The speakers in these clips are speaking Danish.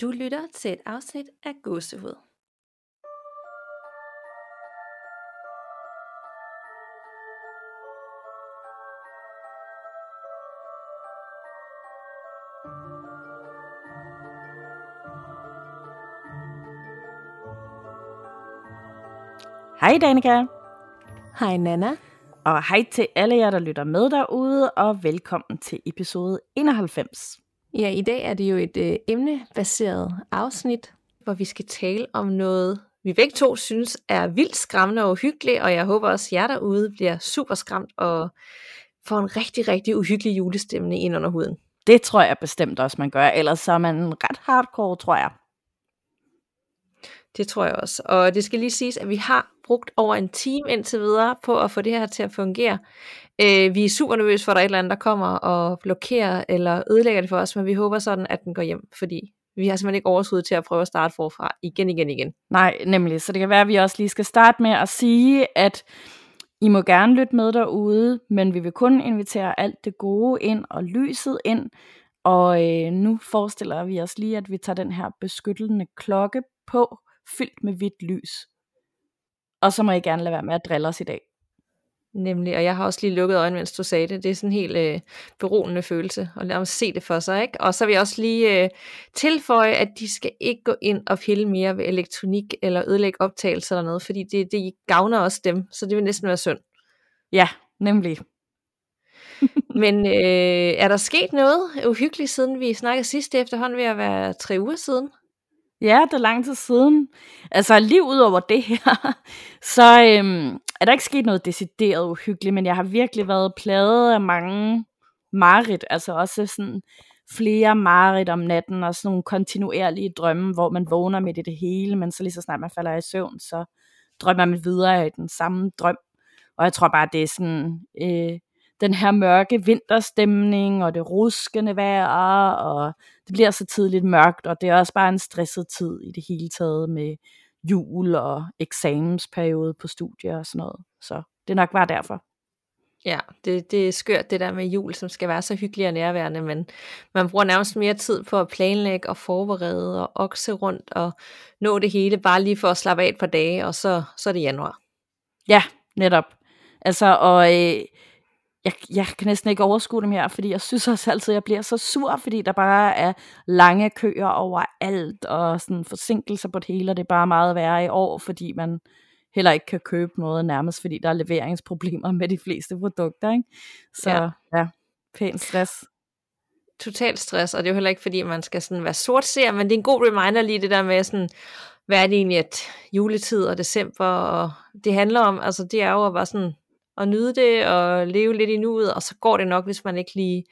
Du lytter til et afsnit af Gåsehud. Hej Danika, Hej Nana. og hej til alle jer, der lytter med derude, og velkommen til episode 91. Ja, i dag er det jo et øh, emnebaseret afsnit, hvor vi skal tale om noget, vi begge to synes er vildt skræmmende og uhyggeligt, og jeg håber også, at jer derude bliver super skræmt og får en rigtig, rigtig uhyggelig julestemning ind under huden. Det tror jeg bestemt også, man gør, ellers så er man ret hardcore, tror jeg. Det tror jeg også. Og det skal lige siges, at vi har brugt over en time indtil videre på at få det her til at fungere. Øh, vi er super nervøse for, at der er et eller andet, der kommer og blokerer eller ødelægger det for os, men vi håber sådan, at den går hjem, fordi vi har simpelthen ikke overskud til at prøve at starte forfra igen, igen, igen. Nej, nemlig. Så det kan være, at vi også lige skal starte med at sige, at I må gerne lytte med derude, men vi vil kun invitere alt det gode ind og lyset ind. Og øh, nu forestiller vi os lige, at vi tager den her beskyttende klokke på, fyldt med hvidt lys. Og så må I gerne lade være med at drille os i dag. Nemlig, og jeg har også lige lukket øjnene, mens du sagde det. Det er sådan en helt øh, beroende følelse, at lade dem se det for sig. Ikke? Og så vil jeg også lige øh, tilføje, at de skal ikke gå ind og pille mere ved elektronik, eller ødelægge optagelser eller noget, fordi det, det gavner også dem, så det vil næsten være synd. Ja, nemlig. Men øh, er der sket noget uhyggeligt, siden vi snakkede sidst er efterhånden ved at være tre uger siden? Ja, det er lang tid siden. Altså lige ud over det her, så øhm, er der ikke sket noget decideret uhyggeligt, men jeg har virkelig været plaget af mange mareridt, altså også sådan flere mareridt om natten, og sådan nogle kontinuerlige drømme, hvor man vågner midt i det hele, men så lige så snart man falder i søvn, så drømmer man videre i den samme drøm. Og jeg tror bare, det er sådan øh, den her mørke vinterstemning, og det ruskende vejr, og det bliver så tidligt mørkt, og det er også bare en stresset tid i det hele taget med jul og eksamensperiode på studier og sådan noget. Så det er nok bare derfor. Ja, det, det er skørt det der med jul, som skal være så hyggelig og nærværende, men man bruger nærmest mere tid på at planlægge og forberede og okse rundt og nå det hele, bare lige for at slappe af et par dage, og så, så er det januar. Ja, netop. Altså, og øh, jeg, jeg kan næsten ikke overskue dem her, fordi jeg synes også altid, at jeg bliver så sur, fordi der bare er lange køer overalt, og sådan forsinkelser på det hele, og det er bare meget værre i år, fordi man heller ikke kan købe noget nærmest, fordi der er leveringsproblemer med de fleste produkter, ikke? Så Ja. ja, pæn stress. Total stress, og det er jo heller ikke, fordi man skal sådan være sortseer, men det er en god reminder lige det der med sådan, hvad er det egentlig, at juletid og december, og det handler om, altså det er jo at bare sådan, at nyde det, og leve lidt i nuet, og så går det nok, hvis man ikke lige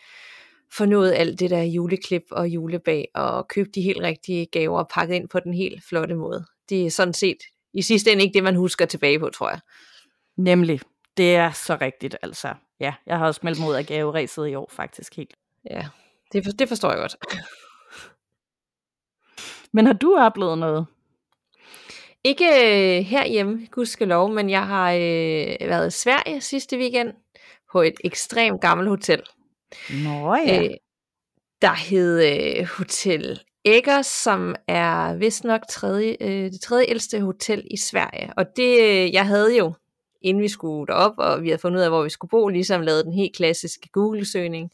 får nået alt det der juleklip og julebag, og købe de helt rigtige gaver og pakket ind på den helt flotte måde. Det er sådan set i sidste ende ikke det, man husker tilbage på, tror jeg. Nemlig. Det er så rigtigt, altså. Ja, jeg har også meldt ud af gaveræset i år, faktisk helt. Ja, det, for, det forstår jeg godt. Men har du oplevet noget? Ikke øh, herhjemme, gudskelov, men jeg har øh, været i Sverige sidste weekend på et ekstremt gammelt hotel. Nå ja. Øh, der hed øh, Hotel Eggers, som er vist nok tredje, øh, det tredje ældste hotel i Sverige. Og det, øh, jeg havde jo, inden vi skulle derop, og vi havde fundet ud af, hvor vi skulle bo, ligesom lavet den helt klassiske Google-søgning.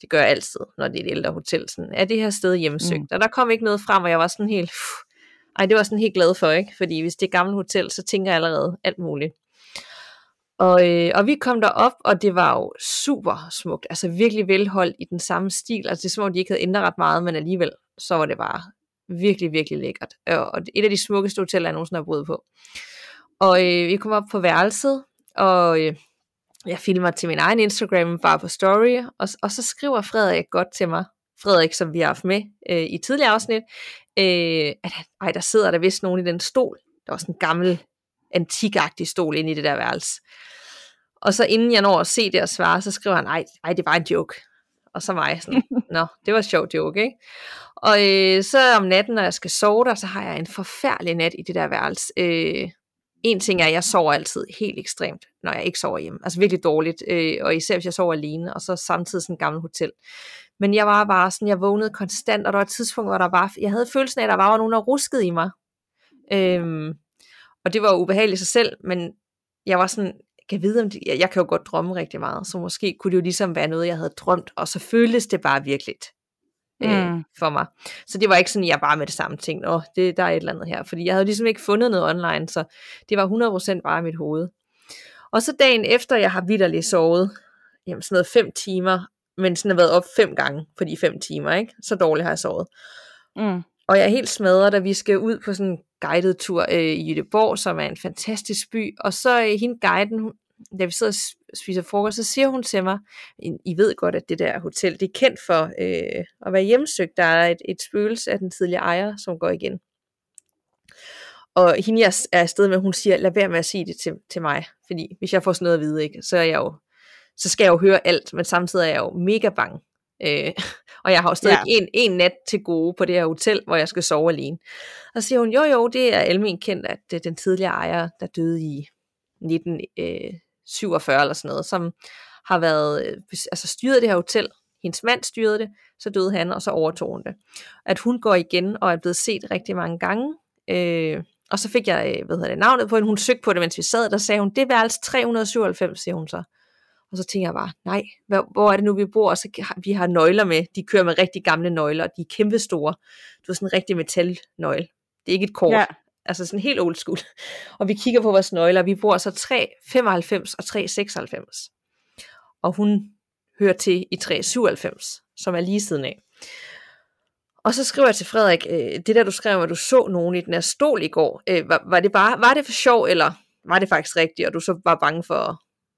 Det gør jeg altid, når det er et ældre hotel. Sådan, er det her sted hjemmesøgt? Mm. Og der kom ikke noget frem, og jeg var sådan helt... Pff, ej, det var sådan helt glad for, ikke? Fordi hvis det er et gammelt hotel, så tænker jeg allerede alt muligt. Og, øh, og vi kom derop, og det var jo super smukt. Altså virkelig velholdt i den samme stil. Altså det er som om, de ikke havde ændret ret meget, men alligevel, så var det bare virkelig, virkelig lækkert. Og og et af de smukkeste hoteller, jeg nogensinde har boet på. Og øh, vi kom op på værelset, og øh, jeg filmer til min egen Instagram, bare på story, og, og så skriver Frederik godt til mig, Frederik, som vi har haft med øh, i tidligere afsnit, øh, at han- ej, der sidder der vist nogen i den stol. Der var sådan en gammel, antikagtig stol inde i det der værelse. Og så inden jeg når at se det og svare, så skriver han, ej, ej det var en joke. Og så mig sådan, nå, det var en sjov joke, ikke? Og øh, så om natten, når jeg skal sove der, så har jeg en forfærdelig nat i det der værelse. Øh, en ting er, at jeg sover altid helt ekstremt, når jeg ikke sover hjemme. Altså virkelig dårligt, øh, og især hvis jeg sover alene, og så samtidig sådan et gammelt hotel. Men jeg var bare sådan, jeg vågnede konstant, og der var et tidspunkt, hvor der var, jeg havde følelsen af, at der var nogen, der ruskede i mig. Øhm, og det var jo ubehageligt sig selv, men jeg var sådan, kan vide, om de, jeg, jeg kan jo godt drømme rigtig meget, så måske kunne det jo ligesom være noget, jeg havde drømt, og så føltes det bare virkeligt øh, Mm. for mig. Så det var ikke sådan, jeg bare med det samme ting, åh, det, der er et eller andet her, fordi jeg havde ligesom ikke fundet noget online, så det var 100% bare i mit hoved. Og så dagen efter, jeg har vidderligt sovet, jamen sådan noget fem timer, men sådan har været op fem gange på de fem timer, ikke? Så dårligt har jeg sovet. Mm. Og jeg er helt smadret, da vi skal ud på sådan en guided tur øh, i Jødeborg, som er en fantastisk by. Og så øh, hende guiden, hun, da vi sidder og spiser frokost, så siger hun til mig, I, ved godt, at det der hotel, det er kendt for øh, at være hjemsøgt. Der er et, et spøgelse af den tidligere ejer, som går igen. Og hende jeg er afsted med, hun siger, lad være med at sige det til, til mig. Fordi hvis jeg får sådan noget at vide, ikke, så, er jeg jo, så skal jeg jo høre alt, men samtidig er jeg jo mega bange. Øh, og jeg har jo stadig Ja. en, en nat til gode på det her hotel, hvor jeg skal sove alene. Og så siger hun, jo jo, det er almen kendt, at er den tidligere ejer, der døde i 47 eller sådan noget, som har været, øh, altså styret det her hotel. Hendes mand styrede det, så døde han, og så overtog hun det. At hun går igen og er blevet set rigtig mange gange. Øh, og så fik jeg, øh, hvad hedder det, navnet på hende. Hun søgte på det, mens vi sad, der sagde hun, det er værelse 397, siger hun så. Og så tænker jeg bare, nej, hvor, hvor er det nu, vi bor? Og så har, vi har nøgler med. De kører med rigtig gamle nøgler, og de er kæmpestore. Du har sådan en rigtig metalnøgle. Det er ikke et kort. Ja. Altså sådan helt old school. Og vi kigger på vores nøgler. Vi bor så 395 og 396. Og hun hører til i 397, som er lige siden af. Og så skriver jeg til Frederik, øh, det der du skrev, at du så nogen i den her stol i går, øh, var, var, det bare, var det for sjov, eller var det faktisk rigtigt, og du så var bange for at,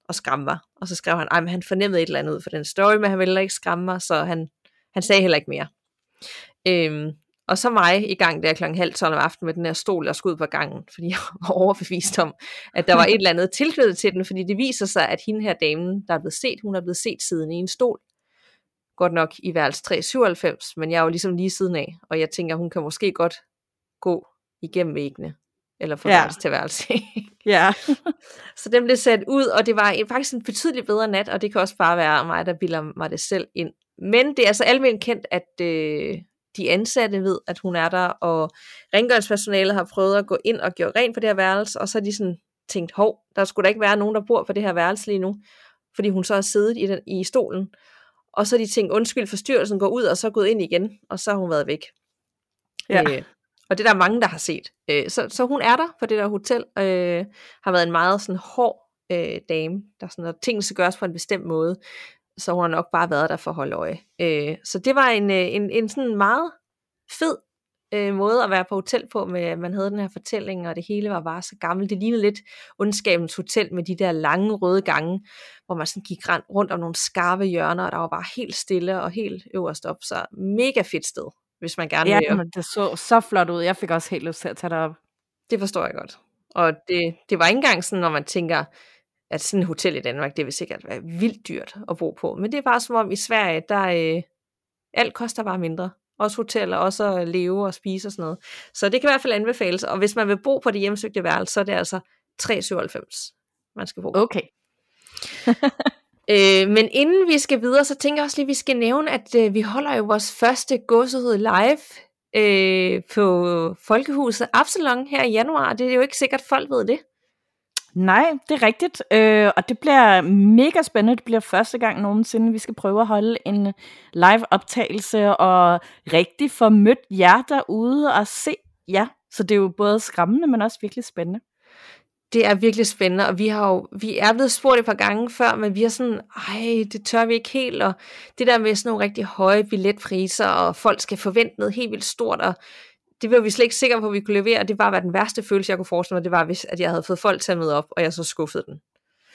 at skræmme mig? Og så skrev han, at han fornemmede et eller andet ud for den story, men han ville ikke skræmme mig, så han, han sagde heller ikke mere. Øhm, og så mig i gang der klokken halv tolv om aftenen med den her stol, der skulle ud på gangen, fordi jeg var overbevist om, at der var et eller andet tilknyttet til den, fordi det viser sig, at hende her damen, der er blevet set, hun er blevet set siden i en stol. Godt nok i værelse 397, men jeg er jo ligesom lige siden af, og jeg tænker, hun kan måske godt gå igennem væggene, eller fra Ja. værelse til værelse. Ja. Så den blev sat ud, og det var en, faktisk en betydeligt bedre nat, og det kan også bare være mig, der bilder mig det selv ind. Men det er altså almindeligt kendt, at øh, de ansatte ved, at hun er der, og rengøringspersonalet har prøvet at gå ind og gøre rent på det her værelse, og så har de sådan tænkt, hov, der skulle da ikke være nogen, der bor på det her værelse lige nu, fordi hun så har siddet i, den, i stolen. Og så har de tænkt, undskyld, forstyrrelsen går ud, og så er gået ind igen, og så har hun været væk. Ja. Øh, og det er der mange, der har set. Øh, så, så hun er der på det der hotel, øh, har været en meget sådan hård øh, dame, der sådan, at tingene skal gøres på en bestemt måde, så hun har nok bare været der for at holde øje. Øh, så det var en, øh, en, en sådan meget fed øh, måde at være på hotel på, med at man havde den her fortælling, og det hele var bare så gammelt. Det lignede lidt ondskabens hotel med de der lange røde gange, hvor man sådan gik rundt om nogle skarpe hjørner, og der var bare helt stille og helt øverst op. Så mega fedt sted, hvis man gerne Ja, vil. men det så så flot ud. Jeg fik også helt lyst til at tage det op. Det forstår jeg godt. Og det, det var ikke engang sådan, når man tænker, at sådan et hotel i Danmark, det vil sikkert være vildt dyrt at bo på. Men det er bare som om i Sverige, der øh, alt koster bare mindre. Også hoteller, også at leve og spise og sådan noget. Så det kan i hvert fald anbefales. Og hvis man vil bo på det hjemsøgte værelse, så er det altså 397, man skal bo. Okay. Øh, men inden vi skal videre, så tænker jeg også lige, at vi skal nævne, at øh, vi holder jo vores første gåsehud live øh, på Folkehuset Absalon her i januar. Det er jo ikke sikkert, folk ved det. Nej, det er rigtigt. Øh, og det bliver mega spændende. Det bliver første gang nogensinde, vi skal prøve at holde en live optagelse og rigtig få mødt jer derude og se jer. Så det er jo både skræmmende, men også virkelig spændende. Det er virkelig spændende, og vi har jo, vi er blevet spurgt et par gange før, men vi er sådan, ej, det tør vi ikke helt, og det der med sådan nogle rigtig høje billetpriser, og folk skal forvente noget helt vildt stort, og det var vi slet ikke sikre på, at vi kunne levere, og det var, hvad den værste følelse, jeg kunne forestille mig, det var, hvis at jeg havde fået folk til at møde op, og jeg så skuffede den.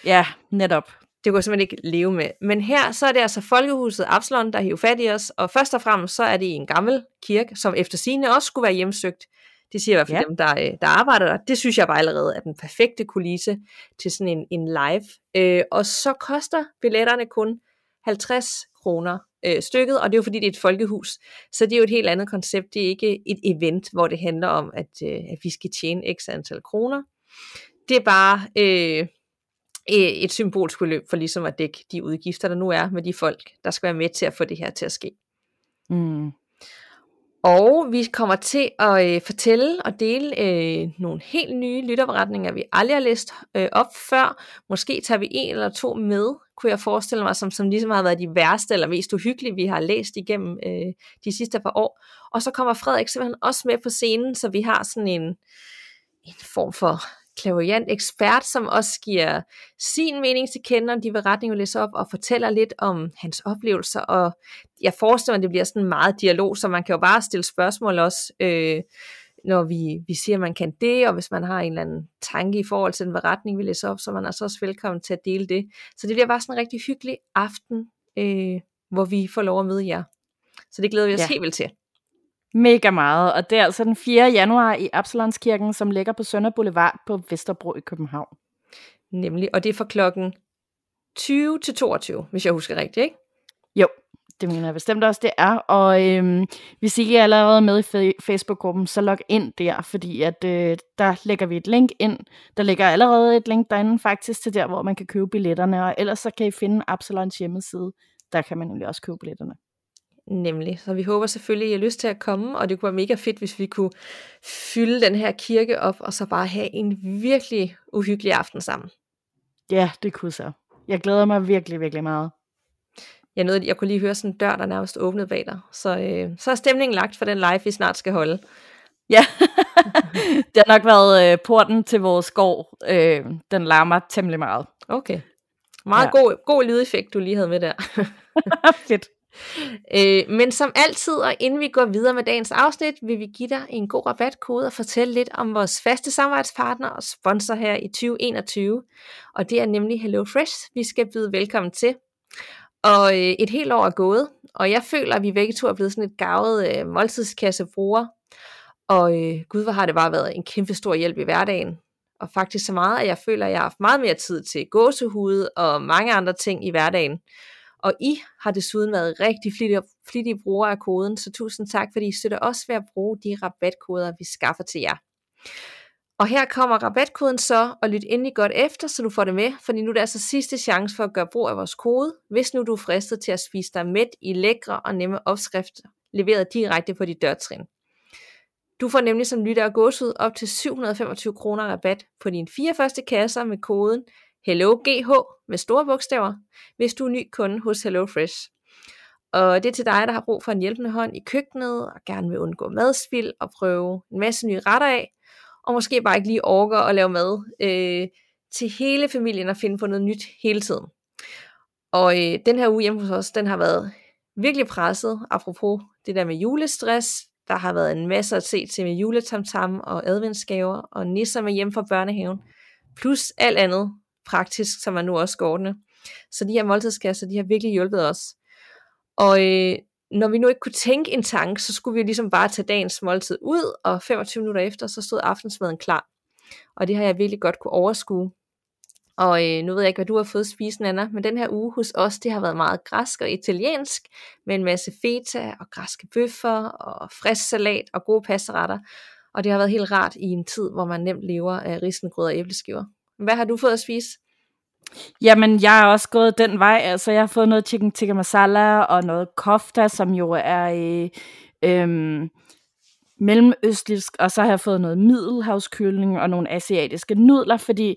Ja, netop. Det kunne jeg simpelthen ikke leve med. Men her, så er det altså Folkehuset Absalon, der hiver fat i os, og først og fremmest, så er det en gammel kirke, som efter sigende også skulle være hjemsøgt. Det siger i hvert fald Ja. ja. dem, der, øh, der arbejder der. Det synes jeg bare allerede er den perfekte kulisse til sådan en, en live. Øh, og så koster billetterne kun 50 kroner øh, stykket, og det er jo fordi, det er et folkehus. Så det er jo et helt andet koncept. Det er ikke et event, hvor det handler om, at, øh, at vi skal tjene x antal kroner. det er bare øh, øh et symbolsk beløb for ligesom at dække de udgifter, der nu er med de folk, der skal være med til at få det her til at ske. Mm. Og vi kommer til at øh, fortælle og dele øh, nogle helt nye lytterberetninger, vi aldrig har læst øh, op før. Måske tager vi en eller to med, kunne jeg forestille mig, som, som ligesom har været de værste eller mest uhyggelige, vi har læst igennem øh, de sidste par år. Og så kommer Frederik simpelthen også med på scenen, så vi har sådan en, en form for klaverjant ekspert, som også giver sin mening til kender om de beretninger, vi læser op, og fortæller lidt om hans oplevelser, og jeg forestiller mig, at det bliver sådan meget dialog, så man kan jo bare stille spørgsmål også, øh, når vi, vi siger, at man kan det, og hvis man har en eller anden tanke i forhold til den beretning, vi læser op, så er man altså også velkommen til at dele det. Så det bliver bare sådan en rigtig hyggelig aften, øh, hvor vi får lov at møde jer. Så det glæder vi os ja. helt vildt til. Mega meget, og det er altså den 4. januar i Absalonskirken, som ligger på Sønder Boulevard på Vesterbro i København. Nemlig, og det er fra klokken 20 til 22, hvis jeg husker rigtigt, ikke? Jo, det mener jeg bestemt også, det er. Og øhm, hvis I ikke er allerede med i Facebook-gruppen, så log ind der, fordi at øh, der lægger vi et link ind. Der ligger allerede et link derinde faktisk til der, hvor man kan købe billetterne, og ellers så kan I finde Absalons hjemmeside. Der kan man nemlig også købe billetterne. Nemlig. Så vi håber selvfølgelig, at I har lyst til at komme, og det kunne være mega fedt, hvis vi kunne fylde den her kirke op, og så bare have en virkelig uhyggelig aften sammen. Ja, det kunne så. Jeg glæder mig virkelig, virkelig meget. Jeg, nåede, jeg kunne lige høre sådan en dør, der nærmest åbnede bag dig. Så, øh, så er stemningen lagt for den live, vi snart skal holde. Ja, det har nok været øh, porten til vores gård. Øh, den larmer temmelig meget. Okay. Meget ja. god, god lydeffekt, du lige havde med der. Fedt. Øh, men som altid, og inden vi går videre med dagens afsnit, vil vi give dig en god rabatkode og fortælle lidt om vores faste samarbejdspartner og sponsor her i 2021. Og det er nemlig HelloFresh, vi skal byde velkommen til. Og øh, et helt år er gået, og jeg føler, at vi begge to er blevet sådan et gavet øh. Og øh, gud, hvor har det bare været en kæmpe stor hjælp i hverdagen. Og faktisk så meget, at jeg føler, at jeg har haft meget mere tid til gåsehud og mange andre ting i hverdagen. Og I har desuden været rigtig flittige, flittige brugere af koden, så tusind tak, fordi I støtter os ved at bruge de rabatkoder, vi skaffer til jer. Og her kommer rabatkoden så, og lyt endelig godt efter, så du får det med, fordi nu er det altså sidste chance for at gøre brug af vores kode, hvis nu du er fristet til at spise dig med i lækre og nemme opskrifter, leveret direkte på dit dørtrin. Du får nemlig som lytter af gåsud op til 725 kroner rabat på dine fire første kasser med koden HelloGH med store bogstaver, hvis du er ny kunde hos HelloFresh. Og det er til dig, der har brug for en hjælpende hånd i køkkenet, og gerne vil undgå madspild og prøve en masse nye retter af, og måske bare ikke lige orker at lave mad øh, til hele familien og finde på noget nyt hele tiden. Og øh, den her uge hjemme hos os, den har været virkelig presset, apropos det der med julestress. Der har været en masse at se til med juletamtam og adventsgaver og nisser med hjem fra børnehaven. Plus alt andet praktisk, som man nu også går ordne. Så de her måltidskasser, de har virkelig hjulpet os. Og øh, når vi nu ikke kunne tænke en tanke, så skulle vi ligesom bare tage dagens måltid ud, og 25 minutter efter, så stod aftensmaden klar. Og det har jeg virkelig godt kunne overskue. Og øh, nu ved jeg ikke, hvad du har fået spisen, Anna, men den her uge hos os, det har været meget græsk og italiensk, med en masse feta og græske bøffer og frisk salat og gode pastaretter. Og det har været helt rart i en tid, hvor man nemt lever af risengrød og æbleskiver. Hvad har du fået at spise? Jamen, jeg er også gået den vej. Altså, jeg har fået noget chicken tikka masala og noget kofta, som jo er øh, øh, mellemøstligsk, og så har jeg fået noget middelhavskylling og nogle asiatiske nudler, fordi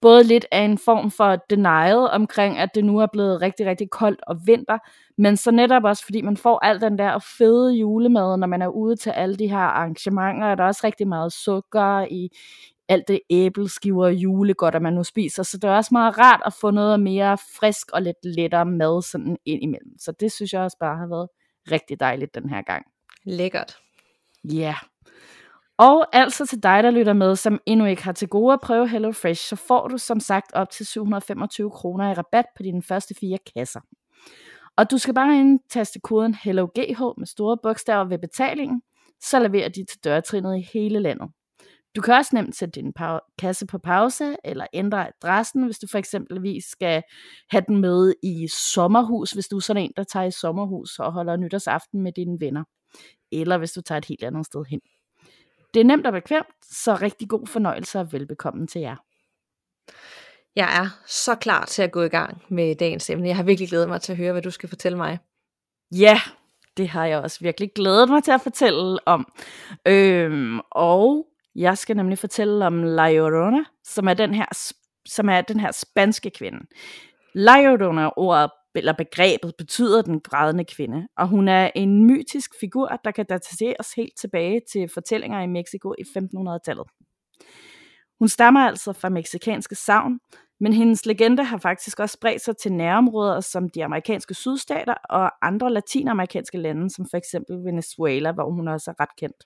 både lidt af en form for denial omkring, at det nu er blevet rigtig, rigtig koldt og vinter, men så netop også, fordi man får al den der fede julemad, når man er ude til alle de her arrangementer, og der er også rigtig meget sukker i, alt det æbleskiver og julegodt, man nu spiser. Så det er også meget rart at få noget mere frisk og lidt lettere mad sådan ind imellem. Så det synes jeg også bare har været rigtig dejligt den her gang. Lækkert. Ja. Yeah. Og altså til dig, der lytter med, som endnu ikke har til gode at prøve HelloFresh, så får du som sagt op til 725 kroner i rabat på dine første fire kasser. Og du skal bare indtaste koden HelloGH med store bogstaver ved betalingen, så leverer de til dørtrinnet i hele landet. Du kan også nemt sætte din kasse på pause, eller ændre adressen, hvis du for eksempelvis skal have den med i sommerhus, hvis du er sådan en, der tager i sommerhus og holder nytårsaften med dine venner. Eller hvis du tager et helt andet sted hen. Det er nemt og bekvemt, så rigtig god fornøjelse og velbekomme til jer. Jeg er så klar til at gå i gang med dagens emne. Jeg har virkelig glædet mig til at høre, hvad du skal fortælle mig. Ja, det har jeg også virkelig glædet mig til at fortælle om. Øhm, og jeg skal nemlig fortælle om La Llorona, som er den her, som er den her spanske kvinde. La Llorona, ordet eller begrebet, betyder den grædende kvinde, og hun er en mytisk figur, der kan dateres helt tilbage til fortællinger i Mexico i 1500-tallet. Hun stammer altså fra meksikanske savn, men hendes legende har faktisk også spredt sig til nærområder som de amerikanske sydstater og andre latinamerikanske lande, som for eksempel Venezuela, hvor hun også er ret kendt.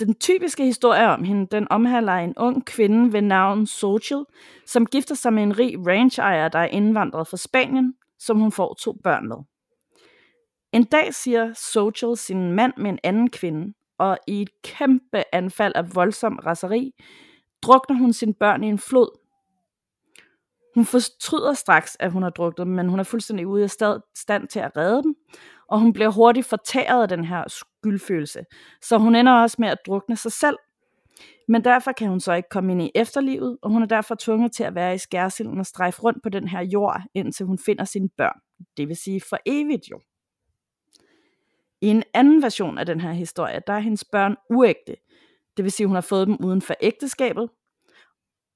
Den typiske historie om hende, den omhandler en ung kvinde ved navn Social, som gifter sig med en rig ranchejer, der er indvandret fra Spanien, som hun får to børn med. En dag siger Social sin mand med en anden kvinde, og i et kæmpe anfald af voldsom raseri, drukner hun sine børn i en flod. Hun fortryder straks, at hun har druknet dem, men hun er fuldstændig ude af stand til at redde dem, og hun bliver hurtigt fortæret af den her skyldfølelse, så hun ender også med at drukne sig selv. Men derfor kan hun så ikke komme ind i efterlivet, og hun er derfor tvunget til at være i skærsilden og strejfe rundt på den her jord, indtil hun finder sine børn. Det vil sige for evigt jo. I en anden version af den her historie, der er hendes børn uægte. Det vil sige, hun har fået dem uden for ægteskabet.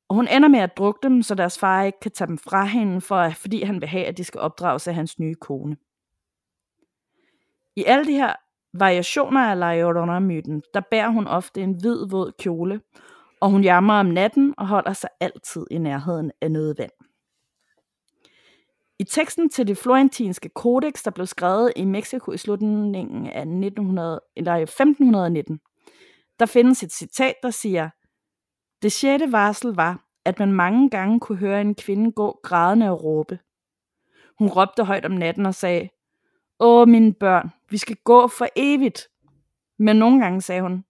Og hun ender med at drukke dem, så deres far ikke kan tage dem fra hende, for, fordi han vil have, at de skal opdrages af hans nye kone. I alle de her variationer af La Llorona-myten, der bærer hun ofte en hvid, våd kjole, og hun jammer om natten og holder sig altid i nærheden af noget vand. I teksten til det florentinske kodex, der blev skrevet i Mexico i slutningen af 1900, eller 1519, der findes et citat, der siger, Det sjette varsel var, at man mange gange kunne høre en kvinde gå grædende og råbe. Hun råbte højt om natten og sagde, Åh, mine børn, vi skal gå for evigt. Men nogle gange sagde hun,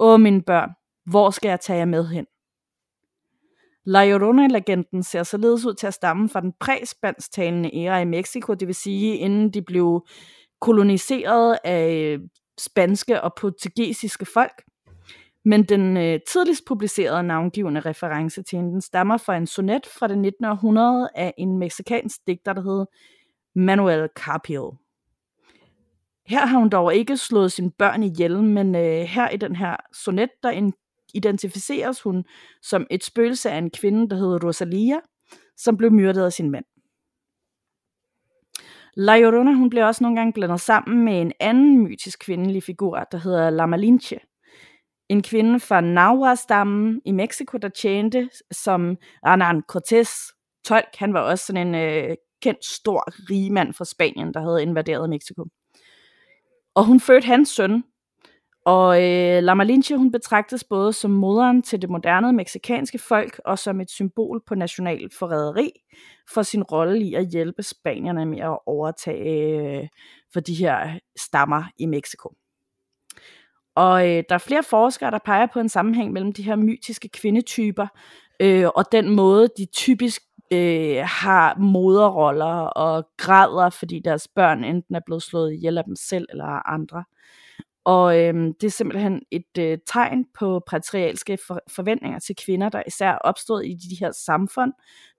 Åh, mine børn, hvor skal jeg tage jer med hen? La Llorona-legenden ser således ud til at stamme fra den præ-spansktalende æra i Mexico, det vil sige inden de blev koloniseret af øh, spanske og portugisiske folk. Men den øh, tidligst publicerede navngivende reference til hende, den stammer fra en sonet fra det 19. århundrede af en meksikansk digter, der hed Manuel Carpio. Her har hun dog ikke slået sine børn ihjel, men øh, her i den her sonet, der identificeres hun som et spøgelse af en kvinde, der hedder Rosalia, som blev myrdet af sin mand. La Llorona hun bliver også nogle gange blandet sammen med en anden mytisk kvindelig figur, der hedder La Malinche. En kvinde fra Nahua-stammen i Mexico, der tjente som Hernán Cortés tolk. Han var også sådan en øh, kendt stor rigmand fra Spanien, der havde invaderet Mexico. Og hun fødte hans søn, og øh, La Malinche, hun betragtes både som moderen til det moderne meksikanske folk og som et symbol på national forræderi for sin rolle i at hjælpe spanierne med at overtage øh, for de her stammer i Mexico. Og øh, der er flere forskere, der peger på en sammenhæng mellem de her mytiske kvindetyper øh, og den måde, de typisk øh, har moderroller og græder, fordi deres børn enten er blevet slået ihjel af dem selv eller andre. Og øhm, det er simpelthen et øh, tegn på patriarkalske for- forventninger til kvinder, der især er opstået i de her samfund,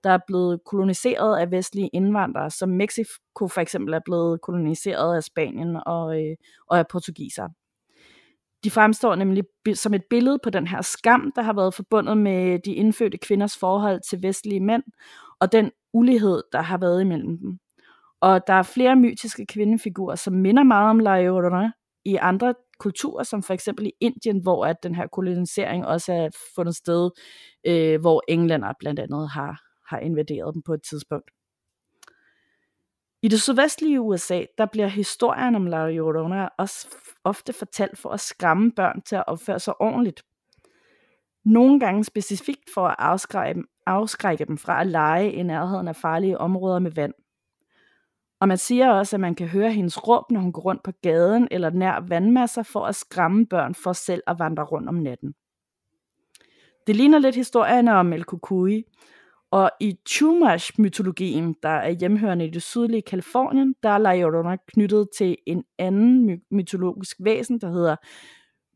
der er blevet koloniseret af vestlige indvandrere, som Mexico for eksempel er blevet koloniseret af Spanien og, øh, og af portugiser. De fremstår nemlig som et billede på den her skam, der har været forbundet med de indfødte kvinders forhold til vestlige mænd, og den ulighed, der har været imellem dem. Og der er flere mytiske kvindefigurer, som minder meget om La i andre kulturer, som for eksempel i Indien, hvor at den her kolonisering også er fundet sted, øh, hvor englænder blandt andet har, har invaderet dem på et tidspunkt. I det sydvestlige USA, der bliver historien om La Llorona også ofte fortalt for at skræmme børn til at opføre sig ordentligt. Nogle gange specifikt for at afskrække, afskrække dem fra at lege i nærheden af farlige områder med vand. Og man siger også, at man kan høre hendes råb, når hun går rundt på gaden eller nær vandmasser for at skræmme børn for selv at vandre rundt om natten. Det ligner lidt historierne om El Kukui, og i Chumash-mytologien, der er hjemhørende i det sydlige Kalifornien, der er La Llorona knyttet til en anden mytologisk væsen, der hedder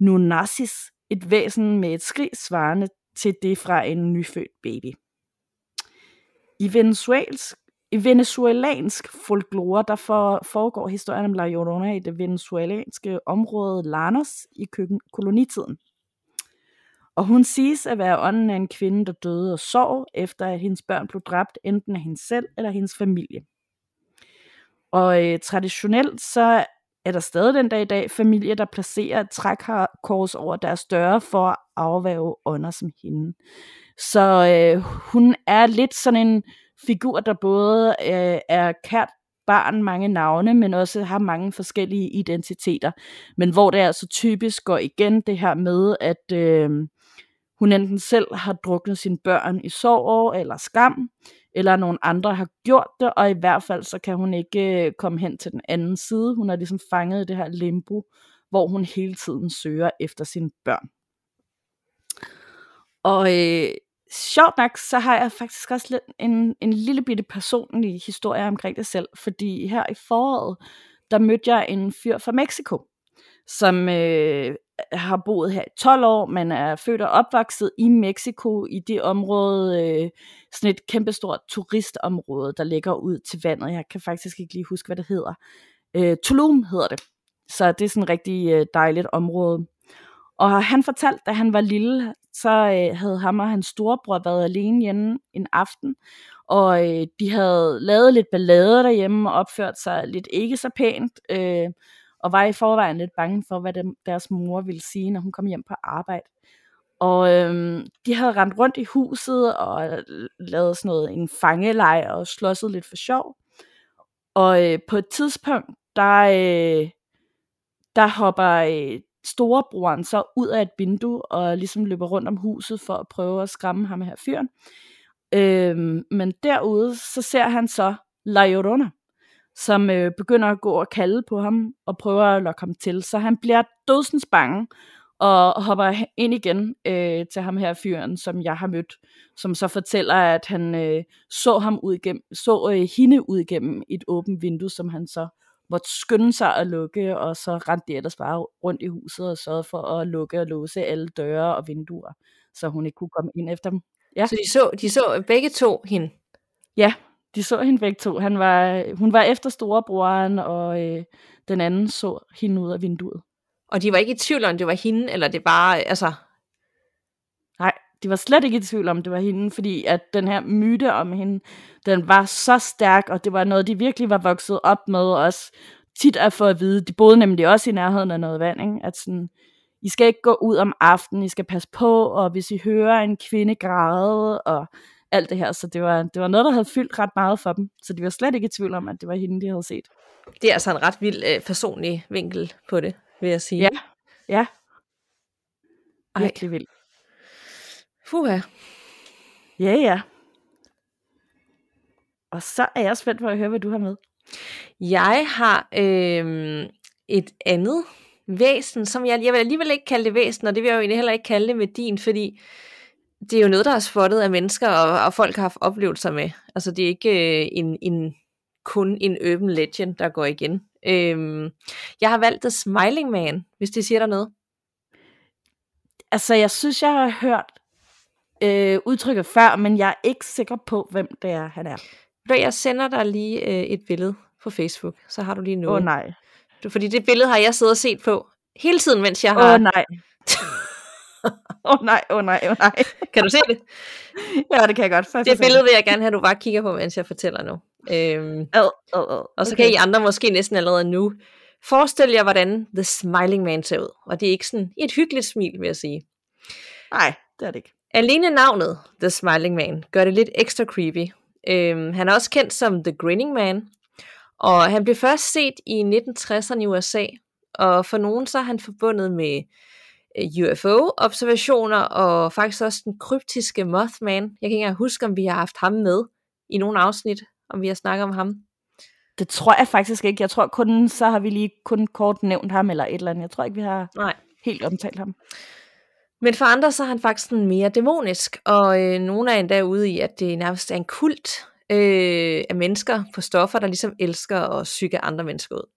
Nunasis, et væsen med et skrig svarende til det fra en nyfødt baby. I venezuelsk i venezuelansk folklore, der for, foregår historien om La Llorona i det venezuelanske område Lanos i køkken, kolonitiden. Og hun siges at være ånden af en kvinde, der døde og sov, efter at hendes børn blev dræbt, enten af hende selv eller hendes familie. Og øh, traditionelt så er der stadig den dag i dag familier, der placerer et trækors over deres døre for at afværge ånder som hende. Så øh, hun er lidt sådan en figur, der både øh, er kært barn mange navne, men også har mange forskellige identiteter. Men hvor det altså typisk går igen det her med, at øh, hun enten selv har druknet sine børn i sorg eller skam, eller nogen andre har gjort det, og i hvert fald så kan hun ikke øh, komme hen til den anden side. Hun er ligesom fanget i det her limbo, hvor hun hele tiden søger efter sine børn. Og øh, sjovt nok, så har jeg faktisk også lidt en, en lille bitte personlig historie omkring det selv, fordi her i foråret, der mødte jeg en fyr fra Mexico, som øh, har boet her i 12 år, men er født og opvokset i Mexico, i det område, øh, sådan et kæmpestort turistområde, der ligger ud til vandet. Jeg kan faktisk ikke lige huske, hvad det hedder. Øh, Tulum hedder det. Så det er sådan et rigtig øh, dejligt område. Og han fortalte, da han var lille, så øh, havde ham og hans storebror været alene hjemme en aften, og øh, de havde lavet lidt ballade derhjemme og opført sig lidt ikke så pænt, øh, og var i forvejen lidt bange for, hvad dem, deres mor ville sige, når hun kom hjem på arbejde. Og øhm, de havde rendt rundt i huset og øh, lavet sådan noget, en fangelej og slåsset lidt for sjov. Og øh, på et tidspunkt, der, øh, der hopper øh, storebroren så ud af et vindue og ligesom løber rundt om huset for at prøve at skræmme ham her fyren. Øhm, men derude, så ser han så La Llorona, som øh, begynder at gå og kalde på ham og prøver at lokke ham til. Så han bliver dødsens bange og hopper ind igen øh, til ham her fyren, som jeg har mødt, som så fortæller, at han øh, så ham ud igennem, så øh, hende ud igennem et åbent vindue, som han så måtte skynde sig at lukke, og så rendte de ellers bare rundt i huset og sørgede for at lukke og låse alle døre og vinduer, så hun ikke kunne komme ind efter dem. Ja. Så de så, de så begge to hende? Ja, de så hende begge to. Han var, hun var efter storebroren, og øh, den anden så hende ud af vinduet. Og de var ikke i tvivl om, det var hende, eller det bare, altså... Nej, de var slet ikke i tvivl om, det var hende, fordi at den her myte om hende, den var så stærk, og det var noget, de virkelig var vokset op med også tit at få at vide. De boede nemlig også i nærheden af noget vand, ikke? at sådan, I skal ikke gå ud om aftenen, I skal passe på, og hvis I hører en kvinde græde, og alt det her, så det var, det var noget, der havde fyldt ret meget for dem, så de var slet ikke i tvivl om, at det var hende, de havde set. Det er altså en ret vild øh, personlig vinkel på det, vil jeg sige. Ja, ja. Virkelig vildt. Fuha. Ja, ja. Og så er jeg spændt på at høre, hvad du har med. Jeg har øh, et andet væsen, som jeg, jeg vil alligevel ikke kalde det væsen, og det vil jeg jo egentlig heller ikke kalde det med din, fordi det er jo noget, der er spottet af mennesker, og, og folk har haft oplevelser med. Altså det er ikke øh, en, en, kun en urban legend, der går igen. Øh, jeg har valgt The Smiling Man, hvis det siger dig noget. Altså jeg synes, jeg har hørt øh, udtrykket før, men jeg er ikke sikker på, hvem det er, han er. Jeg sender dig lige øh, et billede på Facebook, så har du lige noget. Åh oh, nej. Fordi det billede har jeg siddet og set på hele tiden, mens jeg har... Åh oh, nej. Åh oh, nej, åh oh, nej, åh oh, nej. kan du se det? ja, det kan jeg godt. Først det billede vil jeg gerne have, at du bare kigger på, mens jeg fortæller nu. Øhm, oh, oh, oh. Og så okay. kan I andre måske næsten allerede nu Forestil jer, hvordan The Smiling Man ser ud. Og det er ikke sådan et hyggeligt smil, vil jeg sige. Nej, det er det ikke. Alene navnet, The Smiling Man, gør det lidt ekstra creepy. Øhm, han er også kendt som The Grinning Man, og han blev først set i 1960'erne i USA, og for nogen så er han forbundet med UFO-observationer, og faktisk også den kryptiske Mothman. Jeg kan ikke engang huske, om vi har haft ham med i nogle afsnit, om vi har snakket om ham. Det tror jeg faktisk ikke. Jeg tror kun, så har vi lige kun kort nævnt ham, eller et eller andet. Jeg tror ikke, vi har Nej. helt omtalt ham. Men for andre så er han faktisk sådan mere dæmonisk, og øh, nogle er endda ude i, at det nærmest er en kult øh, af mennesker på stoffer, der ligesom elsker at psyke andre mennesker ud.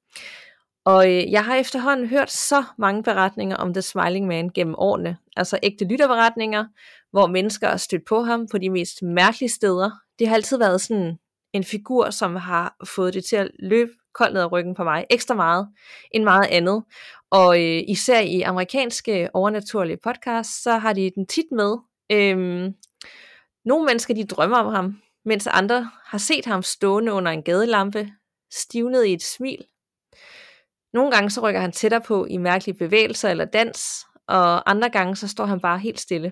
Og øh, jeg har efterhånden hørt så mange beretninger om The Smiling Man gennem årene. Altså ægte lytterberetninger, hvor mennesker er stødt på ham på de mest mærkelige steder. Det har altid været sådan en figur, som har fået det til at løbe koldt ned ad ryggen på mig, ekstra meget end meget andet. Og øh, især i amerikanske overnaturlige podcasts, så har de den tit med. Øhm, nogle mennesker, de drømmer om ham, mens andre har set ham stående under en gadelampe, stivnet i et smil. Nogle gange så rykker han tættere på i mærkelige bevægelser eller dans, og andre gange så står han bare helt stille.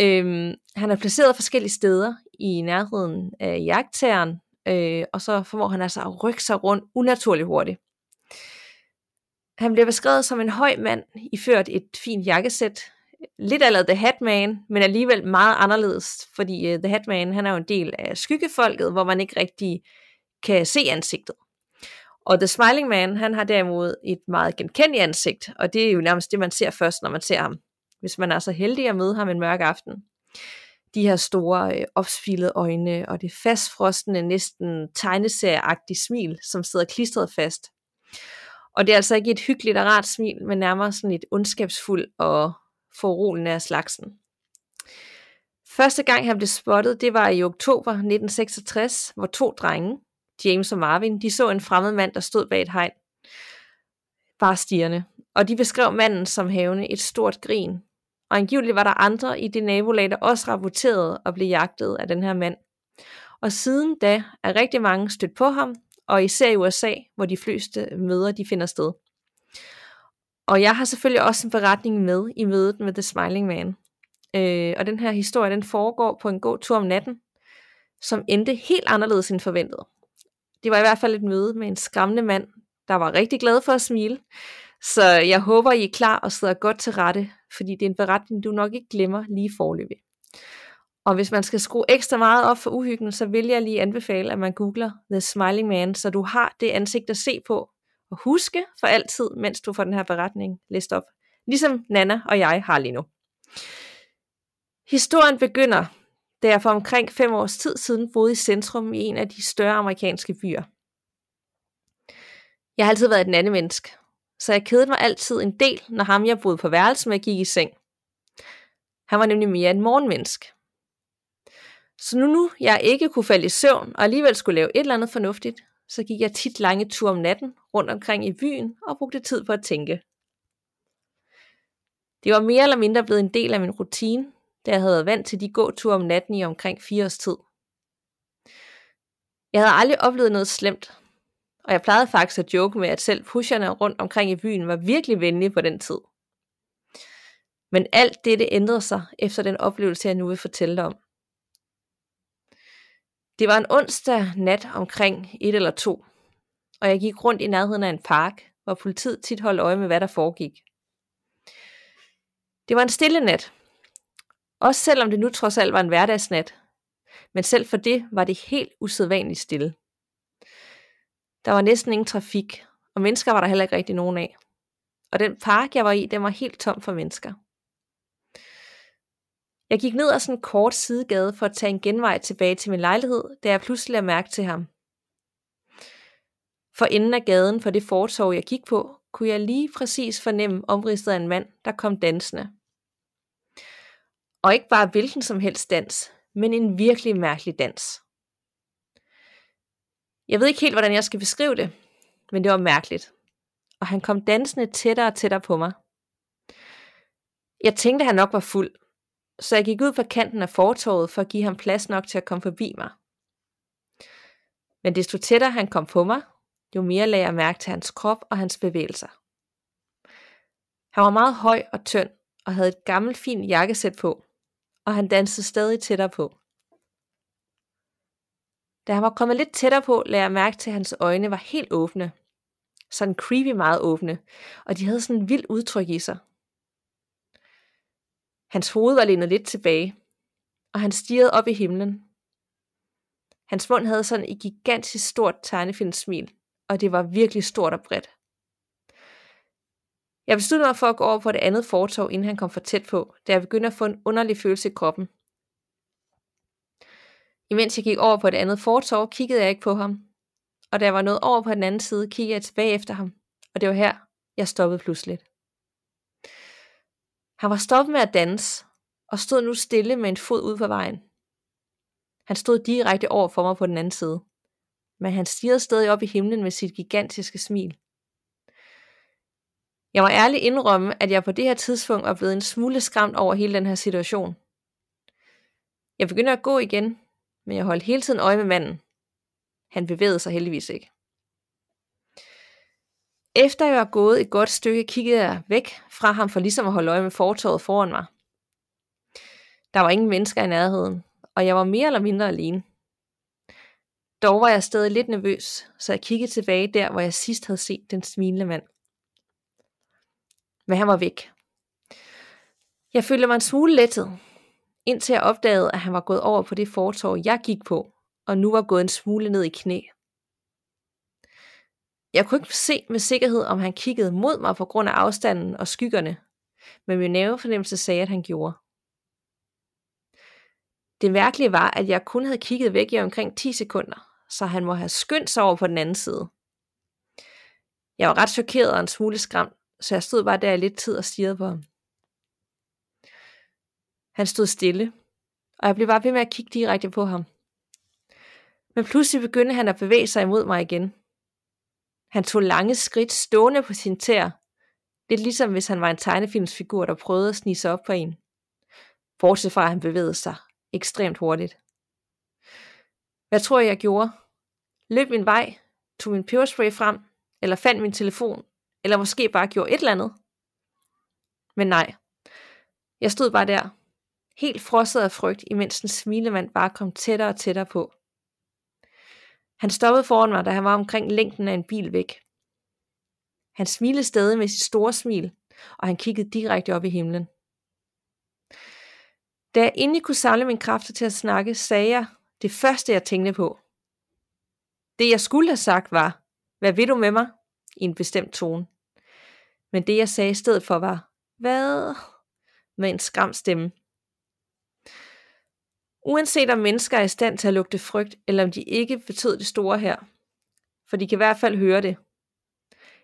Øhm, han er placeret forskellige steder i nærheden af jagttageren, øh, og så formår han altså at rykke sig rundt unaturligt hurtigt. Han bliver beskrevet som en høj mand, iført et fint jakkesæt, lidt allerede The Hatman, men alligevel meget anderledes, fordi uh, The Hatman han er jo en del af skyggefolket, hvor man ikke rigtig kan se ansigtet. Og The Smiling Man, han har derimod et meget genkendeligt ansigt, og det er jo nærmest det, man ser først, når man ser ham. Hvis man er så heldig at møde ham en mørk aften de her store øh, opsfilede øjne og det fastfrostende, næsten tegneserieagtige smil, som sidder klistret fast. Og det er altså ikke et hyggeligt og rart smil, men nærmere sådan et ondskabsfuldt og forrolende af slagsen. Første gang han blev spottet, det var i oktober 1966, hvor to drenge, James og Marvin, de så en fremmed mand, der stod bag et hegn. Bare stierne. Og de beskrev manden som havende et stort grin, og angiveligt var der andre i det nabolag, der også rapporterede og blev jagtet af den her mand. Og siden da er rigtig mange stødt på ham, og især i USA, hvor de fleste møder de finder sted. Og jeg har selvfølgelig også en beretning med i mødet med The Smiling Man. Øh, og den her historie, den foregår på en god tur om natten, som endte helt anderledes end forventet. Det var i hvert fald et møde med en skræmmende mand, der var rigtig glad for at smile, så jeg håber, I er klar og sidder godt til rette, fordi det er en beretning, du nok ikke glemmer lige forløbig. Og hvis man skal skrue ekstra meget op for uhyggen, så vil jeg lige anbefale, at man googler The Smiling Man, så du har det ansigt at se på og huske for altid, mens du får den her beretning læst op. Ligesom Nana og jeg har lige nu. Historien begynder, da jeg for omkring fem års tid siden boede i centrum i en af de større amerikanske byer. Jeg har altid været et nandemenneske, så jeg kedede mig altid en del, når ham jeg boede på værelse med gik i seng. Han var nemlig mere en morgenmenneske. Så nu, nu jeg ikke kunne falde i søvn, og alligevel skulle lave et eller andet fornuftigt, så gik jeg tit lange ture om natten rundt omkring i byen og brugte tid på at tænke. Det var mere eller mindre blevet en del af min rutine, da jeg havde været vant til de gåture om natten i omkring fire års tid. Jeg havde aldrig oplevet noget slemt, og jeg plejede faktisk at joke med, at selv pusherne rundt omkring i byen var virkelig venlige på den tid. Men alt dette ændrede sig efter den oplevelse, jeg nu vil fortælle dig om. Det var en onsdag nat omkring et eller to, og jeg gik rundt i nærheden af en park, hvor politiet tit holdt øje med, hvad der foregik. Det var en stille nat, også selvom det nu trods alt var en hverdagsnat, men selv for det var det helt usædvanligt stille. Der var næsten ingen trafik, og mennesker var der heller ikke rigtig nogen af. Og den park, jeg var i, den var helt tom for mennesker. Jeg gik ned ad sådan en kort sidegade for at tage en genvej tilbage til min lejlighed, da jeg pludselig lagde mærke til ham. For enden af gaden for det fortov, jeg gik på, kunne jeg lige præcis fornemme omridset af en mand, der kom dansende. Og ikke bare hvilken som helst dans, men en virkelig mærkelig dans. Jeg ved ikke helt, hvordan jeg skal beskrive det, men det var mærkeligt. Og han kom dansende tættere og tættere på mig. Jeg tænkte, at han nok var fuld, så jeg gik ud på kanten af fortorvet for at give ham plads nok til at komme forbi mig. Men desto tættere han kom på mig, jo mere lagde jeg mærke til hans krop og hans bevægelser. Han var meget høj og tynd og havde et gammelt fint jakkesæt på, og han dansede stadig tættere på. Da han var kommet lidt tættere på, lagde jeg mærke til, at hans øjne var helt åbne. Sådan creepy meget åbne, og de havde sådan en vild udtryk i sig. Hans hoved var lænet lidt tilbage, og han stirrede op i himlen. Hans mund havde sådan et gigantisk stort tegnefilmsmil, og det var virkelig stort og bredt. Jeg besluttede mig for at gå over på det andet fortov, inden han kom for tæt på, da jeg begyndte at få en underlig følelse i kroppen. Imens jeg gik over på det andet fortov, kiggede jeg ikke på ham. Og da jeg var nået over på den anden side, kiggede jeg tilbage efter ham. Og det var her, jeg stoppede pludselig. Han var stoppet med at danse, og stod nu stille med en fod ud på vejen. Han stod direkte over for mig på den anden side, men han stirrede stadig op i himlen med sit gigantiske smil. Jeg må ærligt indrømme, at jeg på det her tidspunkt var blevet en smule skræmt over hele den her situation. Jeg begyndte at gå igen, men jeg holdt hele tiden øje med manden. Han bevægede sig heldigvis ikke. Efter jeg var gået et godt stykke, kiggede jeg væk fra ham for ligesom at holde øje med fortorvet foran mig. Der var ingen mennesker i nærheden, og jeg var mere eller mindre alene. Dog var jeg stadig lidt nervøs, så jeg kiggede tilbage der, hvor jeg sidst havde set den smilende mand. Men han var væk. Jeg følte mig en smule lettet, indtil jeg opdagede, at han var gået over på det fortorv, jeg gik på, og nu var gået en smule ned i knæ. Jeg kunne ikke se med sikkerhed, om han kiggede mod mig på grund af afstanden og skyggerne, men min nervefornemmelse sagde, at han gjorde. Det mærkelige var, at jeg kun havde kigget væk i omkring 10 sekunder, så han må have skyndt sig over på den anden side. Jeg var ret chokeret og en smule skræmt, så jeg stod bare der i lidt tid og stirrede på ham. Han stod stille, og jeg blev bare ved med at kigge direkte på ham. Men pludselig begyndte han at bevæge sig imod mig igen. Han tog lange skridt stående på sin tær, lidt ligesom hvis han var en tegnefilmsfigur, der prøvede at snige sig op på en. Bortset fra, at han bevægede sig ekstremt hurtigt. Hvad tror jeg, jeg gjorde? Løb min vej, tog min peberspray frem, eller fandt min telefon, eller måske bare gjorde et eller andet. Men nej. Jeg stod bare der, helt frosset af frygt, imens den smilemand bare kom tættere og tættere på. Han stoppede foran mig, da han var omkring længden af en bil væk. Han smilede stadig med sit store smil, og han kiggede direkte op i himlen. Da jeg endelig kunne samle mine kræfter til at snakke, sagde jeg det første, jeg tænkte på. Det, jeg skulle have sagt, var, hvad vil du med mig? i en bestemt tone. Men det, jeg sagde i stedet for, var, hvad? med en skram stemme. Uanset om mennesker er i stand til at lugte frygt, eller om de ikke betød det store her. For de kan i hvert fald høre det.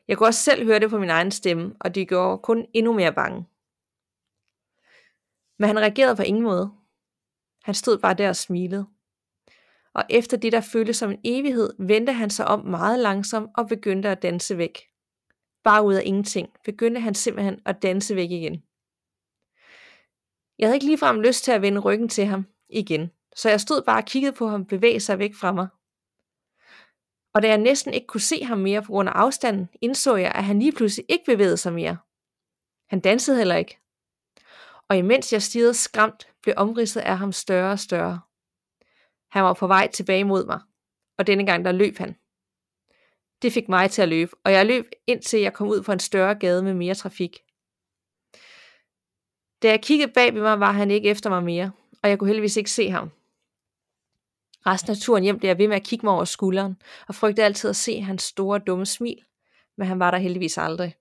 Jeg kunne også selv høre det på min egen stemme, og det gjorde kun endnu mere bange. Men han reagerede på ingen måde. Han stod bare der og smilede. Og efter det, der føltes som en evighed, vendte han sig om meget langsomt og begyndte at danse væk. Bare ud af ingenting begyndte han simpelthen at danse væk igen. Jeg havde ikke ligefrem lyst til at vende ryggen til ham igen, så jeg stod bare og kiggede på ham bevæge sig væk fra mig. Og da jeg næsten ikke kunne se ham mere på grund af afstanden, indså jeg, at han lige pludselig ikke bevægede sig mere. Han dansede heller ikke og imens jeg stirrede skræmt, blev omridset af ham større og større. Han var på vej tilbage mod mig, og denne gang der løb han. Det fik mig til at løbe, og jeg løb indtil jeg kom ud på en større gade med mere trafik. Da jeg kiggede bag ved mig, var han ikke efter mig mere, og jeg kunne heldigvis ikke se ham. Resten af turen hjem blev jeg ved med at kigge mig over skulderen, og frygtede altid at se hans store dumme smil, men han var der heldigvis aldrig.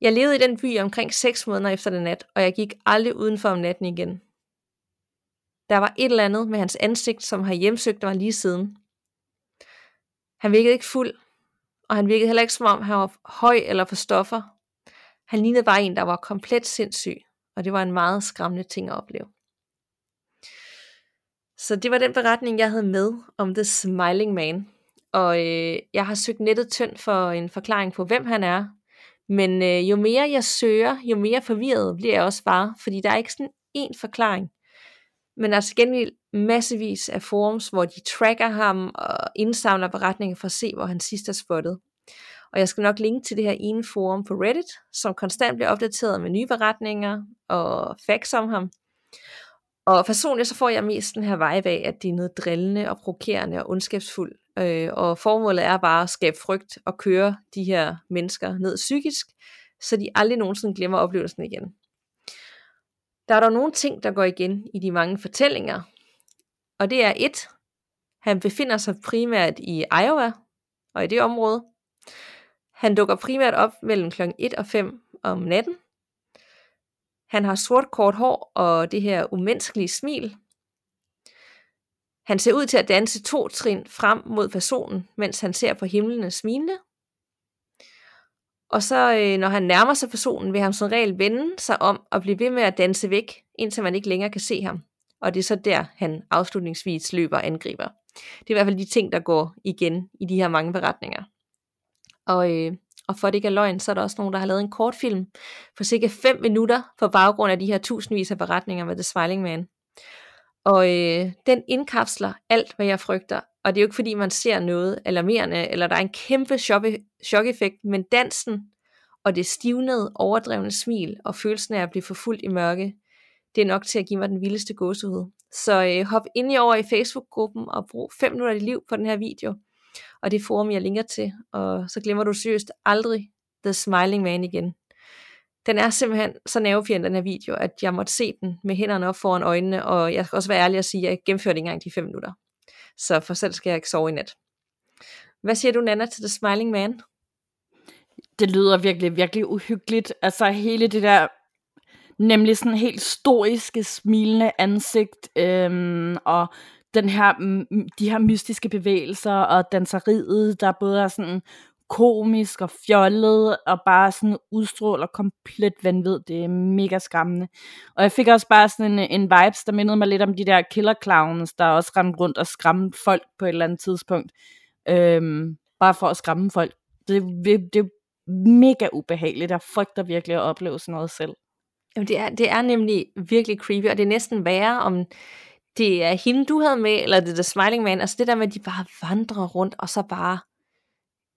Jeg levede i den by omkring 6 måneder efter den nat, og jeg gik aldrig udenfor om natten igen. Der var et eller andet med hans ansigt, som har hjemsøgt mig lige siden. Han virkede ikke fuld, og han virkede heller ikke som om han var høj eller for stoffer. Han lignede bare en, der var komplet sindssyg, og det var en meget skræmmende ting at opleve. Så det var den beretning, jeg havde med om The Smiling Man. Og øh, jeg har søgt nettet tyndt for en forklaring på, hvem han er, men øh, jo mere jeg søger, jo mere forvirret bliver jeg også bare, fordi der er ikke sådan en forklaring. Men altså gennem massevis af forums, hvor de tracker ham og indsamler beretninger for at se, hvor han sidst er spottet. Og jeg skal nok linke til det her ene forum på Reddit, som konstant bliver opdateret med nye beretninger og facts om ham. Og personligt så får jeg mest den her vibe af, at det er noget drillende og provokerende og ondskabsfuldt. Øh, og formålet er bare at skabe frygt og køre de her mennesker ned psykisk, så de aldrig nogensinde glemmer oplevelsen igen. Der er dog nogle ting, der går igen i de mange fortællinger. Og det er et, han befinder sig primært i Iowa og i det område. Han dukker primært op mellem kl. 1 og 5 om natten. Han har sort kort hår og det her umenneskelige smil, han ser ud til at danse to trin frem mod personen, mens han ser på himlene smilende. Og så øh, når han nærmer sig personen, vil han som regel vende sig om og blive ved med at danse væk, indtil man ikke længere kan se ham. Og det er så der, han afslutningsvis løber og angriber. Det er i hvert fald de ting, der går igen i de her mange beretninger. Og, øh, og for det ikke er løgn, så er der også nogen, der har lavet en kortfilm for cirka 5 minutter på baggrund af de her tusindvis af beretninger med The Smiling Man. Og øh, den indkapsler alt, hvad jeg frygter. Og det er jo ikke fordi, man ser noget alarmerende, eller der er en kæmpe chok-effekt, men dansen og det stivnede, overdrevne smil og følelsen af at blive forfulgt i mørke, det er nok til at give mig den vildeste gåsehud. Så øh, hop ind i over i Facebook-gruppen og brug 5 minutter af dit liv på den her video. Og det forum, jeg linker til. Og så glemmer du seriøst aldrig The Smiling Man igen. Den er simpelthen så nervepirrende, den her video, at jeg måtte se den med hænderne op foran øjnene, og jeg skal også være ærlig og sige, at jeg gennemførte ikke engang de 5 minutter. Så for selv skal jeg ikke sove i nat. Hvad siger du, Nana, til The Smiling Man? Det lyder virkelig, virkelig uhyggeligt. Altså hele det der Nemlig sådan helt stoiske, smilende ansigt, øhm, og den her, mm, de her mystiske bevægelser, og danseriet, der både er sådan komisk og fjollet, og bare sådan udstråler komplet vanvid. Det er mega skræmmende. Og jeg fik også bare sådan en, en vibes, der mindede mig lidt om de der killer clowns, der også rendte rundt og skræmte folk på et eller andet tidspunkt. Øhm, bare for at skræmme folk. Det, det, det er mega ubehageligt. Jeg frygter virkelig at opleve sådan noget selv. Jamen, det er, det er nemlig virkelig creepy, og det er næsten værre, om det er hende, du havde med, eller det er The Smiling Man. Altså det der med, at de bare vandrer rundt, og så bare,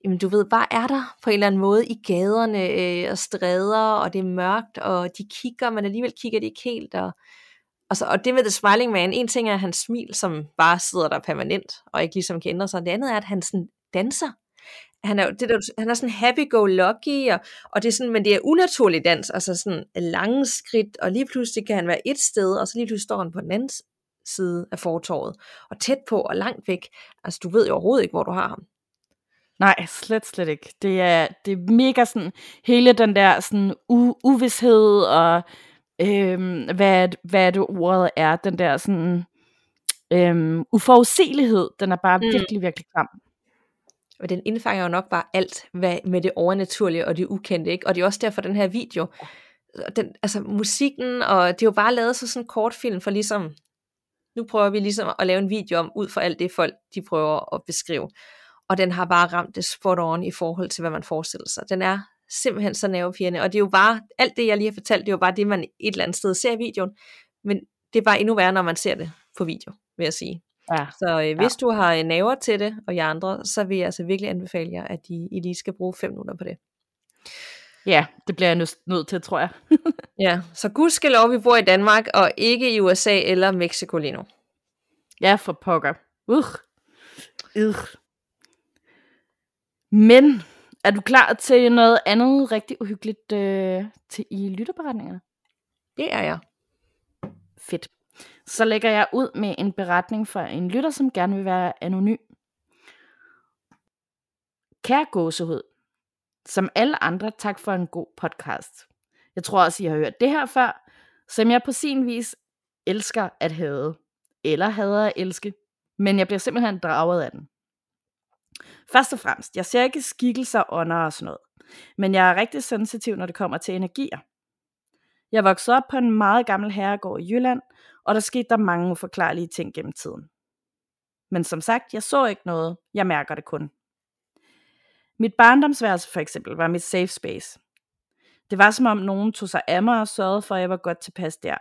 jamen du ved, bare er der på en eller anden måde i gaderne øh, og stræder, og det er mørkt, og de kigger, men alligevel kigger de ikke helt, og, og, så, og det med The Smiling Man, en ting er hans smil, som bare sidder der permanent, og ikke ligesom kan ændre sig. Det andet er, at han sådan danser han er, det der, han er sådan happy-go-lucky, og, og det er sådan, men det er unaturlig dans, altså sådan lange skridt, og lige pludselig kan han være et sted, og så lige pludselig står han på den anden side af fortorvet, og tæt på og langt væk. Altså, du ved jo overhovedet ikke, hvor du har ham. Nej, slet, slet ikke. Det er, det er mega sådan, hele den der sådan u- uvidshed, og øhm, hvad, hvad det ordet er, den der sådan øhm, uforudsigelighed, den er bare mm. virkelig, virkelig klam. Og den indfanger jo nok bare alt hvad, med det overnaturlige og det ukendte, ikke? Og det er også derfor, den her video, den, altså musikken, og det er jo bare lavet så sådan en kortfilm for ligesom, nu prøver vi ligesom at lave en video om, ud for alt det folk, de prøver at beskrive. Og den har bare ramt det spot on i forhold til, hvad man forestiller sig. Den er simpelthen så nervepirrende, og det er jo bare, alt det jeg lige har fortalt, det er jo bare det, man et eller andet sted ser i videoen, men det er bare endnu værre, når man ser det på video, vil jeg sige. Ja. Så øh, hvis ja. du har øh, naver til det, og jer andre, så vil jeg altså virkelig anbefale jer, at I, I lige skal bruge 5 minutter på det. Ja, det bliver jeg nødt til, tror jeg. ja, så gudskelov, vi bor i Danmark, og ikke i USA eller Mexico lige nu. Ja, for pokker. Uh. Uh. Men, er du klar til noget andet rigtig uhyggeligt øh, til i lytterberetningerne? Det er jeg. Fedt så lægger jeg ud med en beretning for en lytter, som gerne vil være anonym. Kære gåsehud, som alle andre, tak for en god podcast. Jeg tror også, I har hørt det her før, som jeg på sin vis elsker at have, eller hader at elske, men jeg bliver simpelthen draget af den. Først og fremmest, jeg ser ikke skikkelser, ånder og sådan noget, men jeg er rigtig sensitiv, når det kommer til energier. Jeg voksede op på en meget gammel herregård i Jylland, og der skete der mange uforklarlige ting gennem tiden. Men som sagt, jeg så ikke noget, jeg mærker det kun. Mit barndomsværelse for eksempel var mit safe space. Det var som om nogen tog sig af mig og sørgede for, at jeg var godt tilpas der.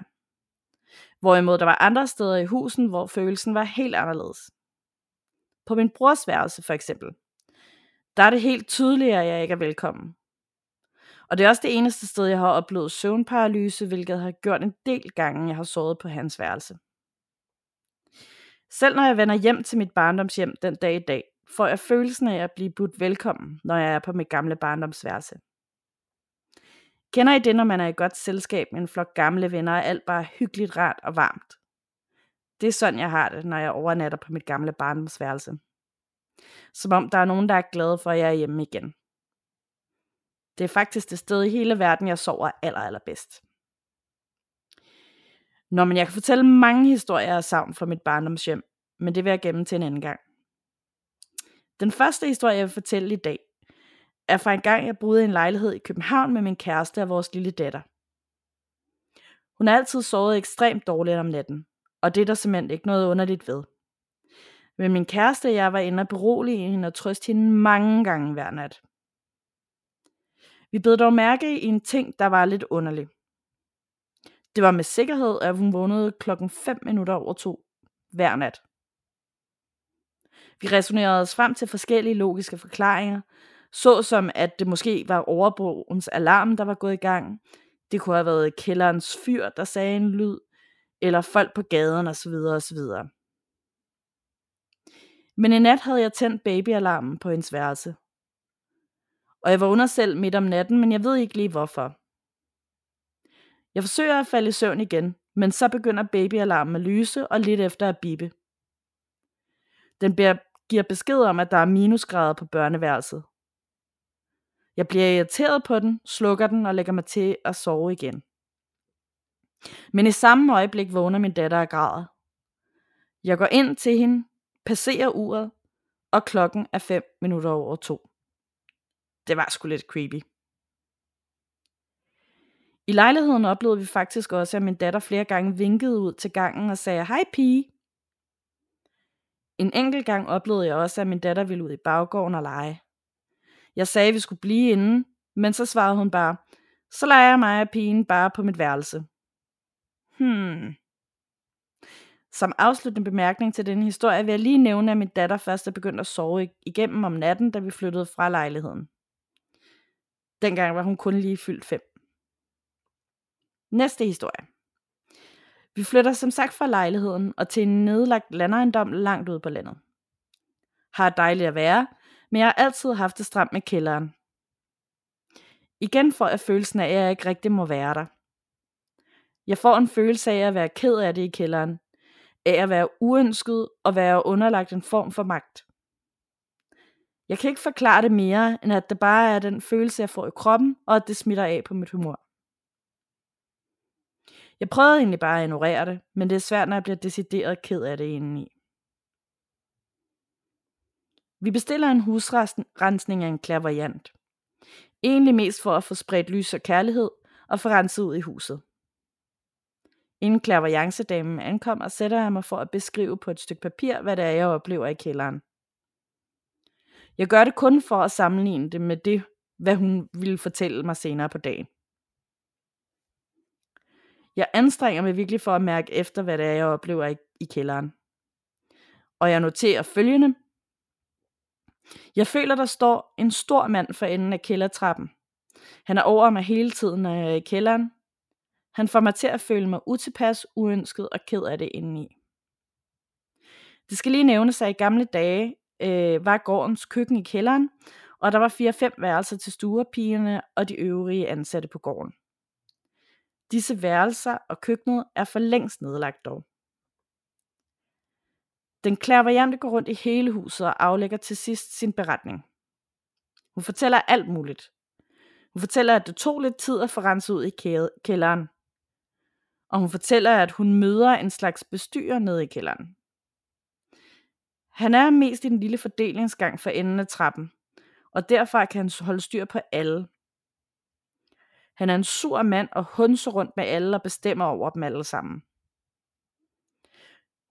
Hvorimod der var andre steder i husen, hvor følelsen var helt anderledes. På min brors værelse for eksempel. Der er det helt tydeligt, at jeg ikke er velkommen. Og det er også det eneste sted, jeg har oplevet søvnparalyse, hvilket har gjort en del gange, jeg har sovet på hans værelse. Selv når jeg vender hjem til mit barndomshjem den dag i dag, får jeg følelsen af at blive budt velkommen, når jeg er på mit gamle barndomsværelse. Kender I det, når man er i godt selskab med en flok gamle venner, og alt bare hyggeligt, rart og varmt? Det er sådan, jeg har det, når jeg overnatter på mit gamle barndomsværelse. Som om der er nogen, der er glade for, at jeg er hjemme igen. Det er faktisk det sted i hele verden, jeg sover aller, allerbedst. Nå, men jeg kan fortælle mange historier af savn fra mit barndomshjem, men det vil jeg gemme til en anden gang. Den første historie, jeg vil fortælle i dag, er fra en gang, jeg boede i en lejlighed i København med min kæreste og vores lille datter. Hun har altid sovet ekstremt dårligt om natten, og det er der simpelthen ikke noget underligt ved. Men min kæreste og jeg var inde og berolige hende og trøste hende mange gange hver nat. Vi blev dog mærke i en ting, der var lidt underlig. Det var med sikkerhed, at hun vågnede klokken 5 minutter over to hver nat. Vi resonerede os frem til forskellige logiske forklaringer, såsom at det måske var overbroens alarm, der var gået i gang. Det kunne have været kælderens fyr, der sagde en lyd, eller folk på gaden osv. osv. Men i nat havde jeg tændt babyalarmen på hendes værelse. Og jeg vågner selv midt om natten, men jeg ved ikke lige hvorfor. Jeg forsøger at falde i søvn igen, men så begynder babyalarmen at lyse og lidt efter at bippe. Den giver besked om, at der er minusgrader på børneværelset. Jeg bliver irriteret på den, slukker den og lægger mig til at sove igen. Men i samme øjeblik vågner min datter og græder. Jeg går ind til hende, passerer uret, og klokken er 5 minutter over to. Det var sgu lidt creepy. I lejligheden oplevede vi faktisk også, at min datter flere gange vinkede ud til gangen og sagde, hej pige. En enkelt gang oplevede jeg også, at min datter ville ud i baggården og lege. Jeg sagde, at vi skulle blive inde, men så svarede hun bare, så leger jeg mig og pigen bare på mit værelse. Hmm. Som afsluttende bemærkning til denne historie vil jeg lige nævne, at min datter først er begyndt at sove igennem om natten, da vi flyttede fra lejligheden. Dengang var hun kun lige fyldt fem. Næste historie. Vi flytter som sagt fra lejligheden og til en nedlagt landejendom langt ude på landet. Har dejligt at være, men jeg har altid haft det stramt med kælderen. Igen får jeg følelsen af, at jeg ikke rigtig må være der. Jeg får en følelse af at være ked af det i kælderen, af at være uønsket og være underlagt en form for magt. Jeg kan ikke forklare det mere, end at det bare er den følelse, jeg får i kroppen, og at det smitter af på mit humor. Jeg prøvede egentlig bare at ignorere det, men det er svært, når jeg bliver decideret ked af det indeni. Vi bestiller en husrensning af en klaverjant. Egentlig mest for at få spredt lys og kærlighed og få renset ud i huset. Inden klaverjancedamen ankommer, sætter jeg mig for at beskrive på et stykke papir, hvad det er, jeg oplever i kælderen. Jeg gør det kun for at sammenligne det med det, hvad hun ville fortælle mig senere på dagen. Jeg anstrenger mig virkelig for at mærke efter, hvad det er, jeg oplever i, i kælderen. Og jeg noterer følgende. Jeg føler, der står en stor mand for enden af kældertrappen. Han er over mig hele tiden, når jeg er i kælderen. Han får mig til at føle mig utilpas, uønsket og ked af det indeni. Det skal lige nævnes, at i gamle dage øh, var gårdens køkken i kælderen, og der var fire-fem værelser til stuerpigerne og de øvrige ansatte på gården. Disse værelser og køkkenet er for længst nedlagt dog. Den klærvariante går rundt i hele huset og aflægger til sidst sin beretning. Hun fortæller alt muligt. Hun fortæller, at det tog lidt tid at få renset ud i kælderen. Og hun fortæller, at hun møder en slags bestyrer nede i kælderen. Han er mest i den lille fordelingsgang for enden af trappen, og derfor kan han holde styr på alle. Han er en sur mand og hunser rundt med alle og bestemmer over dem alle sammen.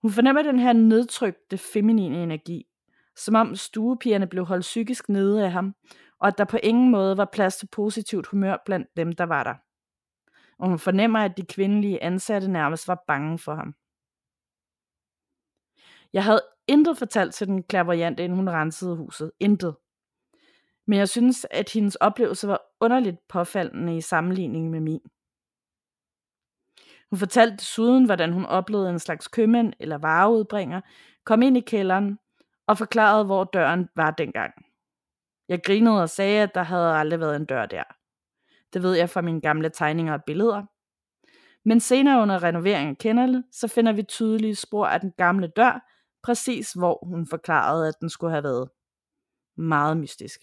Hun fornemmer den her nedtrykte feminine energi, som om stuepigerne blev holdt psykisk nede af ham, og at der på ingen måde var plads til positivt humør blandt dem, der var der. Og hun fornemmer, at de kvindelige ansatte nærmest var bange for ham. Jeg havde intet fortalt til den klaverjante, inden hun rensede huset. Intet. Men jeg synes, at hendes oplevelse var underligt påfaldende i sammenligning med min. Hun fortalte desuden, hvordan hun oplevede en slags købmand eller vareudbringer kom ind i kælderen og forklarede, hvor døren var dengang. Jeg grinede og sagde, at der havde aldrig været en dør der. Det ved jeg fra mine gamle tegninger og billeder. Men senere under renoveringen af kennellet, så finder vi tydelige spor af den gamle dør, præcis hvor hun forklarede, at den skulle have været. Meget mystisk.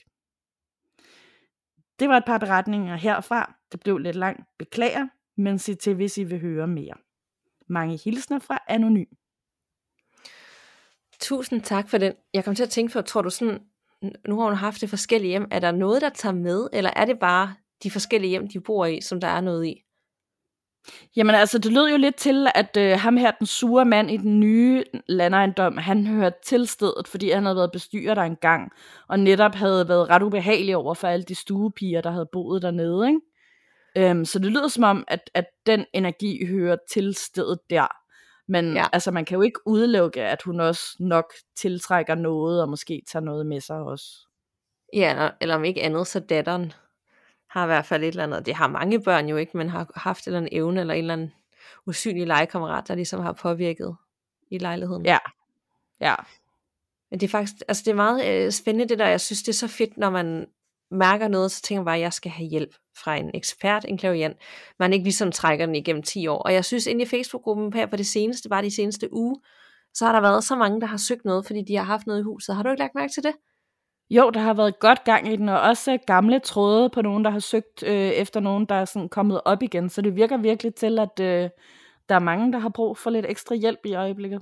Det var et par beretninger herfra. Det blev lidt langt. Beklager, men sig til, hvis I vil høre mere. Mange hilsner fra Anonym. Tusind tak for den. Jeg kom til at tænke på, tror du sådan, nu har hun haft det forskellige hjem, er der noget, der tager med, eller er det bare de forskellige hjem, de bor i, som der er noget i? Jamen altså, det lød jo lidt til, at øh, ham her, den sure mand i den nye landejendom, han hørte til stedet, fordi han havde været bestyrer der engang, og netop havde været ret ubehagelig over for alle de stuepiger, der havde boet dernede, ikke? Øhm, så det lyder som om, at, at den energi hører til stedet der. Men ja. altså, man kan jo ikke udelukke, at hun også nok tiltrækker noget, og måske tager noget med sig også. Ja, eller om ikke andet, så datteren har i hvert fald et eller andet, det har mange børn jo ikke, men har haft en eller anden evne, eller en eller anden usynlig legekammerat, der ligesom har påvirket i lejligheden. Ja, ja. Men det er faktisk, altså det er meget øh, spændende det der, jeg synes det er så fedt, når man mærker noget, så tænker man bare, at jeg skal have hjælp fra en ekspert, en klaviant. Man ikke ligesom trækker den igennem 10 år. Og jeg synes, inde i Facebook-gruppen her på det seneste, bare de seneste uge, så har der været så mange, der har søgt noget, fordi de har haft noget i huset. Har du ikke lagt mærke til det? Jo, der har været godt gang i den, og også gamle tråde på nogen, der har søgt øh, efter nogen, der er sådan kommet op igen. Så det virker virkelig til, at øh, der er mange, der har brug for lidt ekstra hjælp i øjeblikket.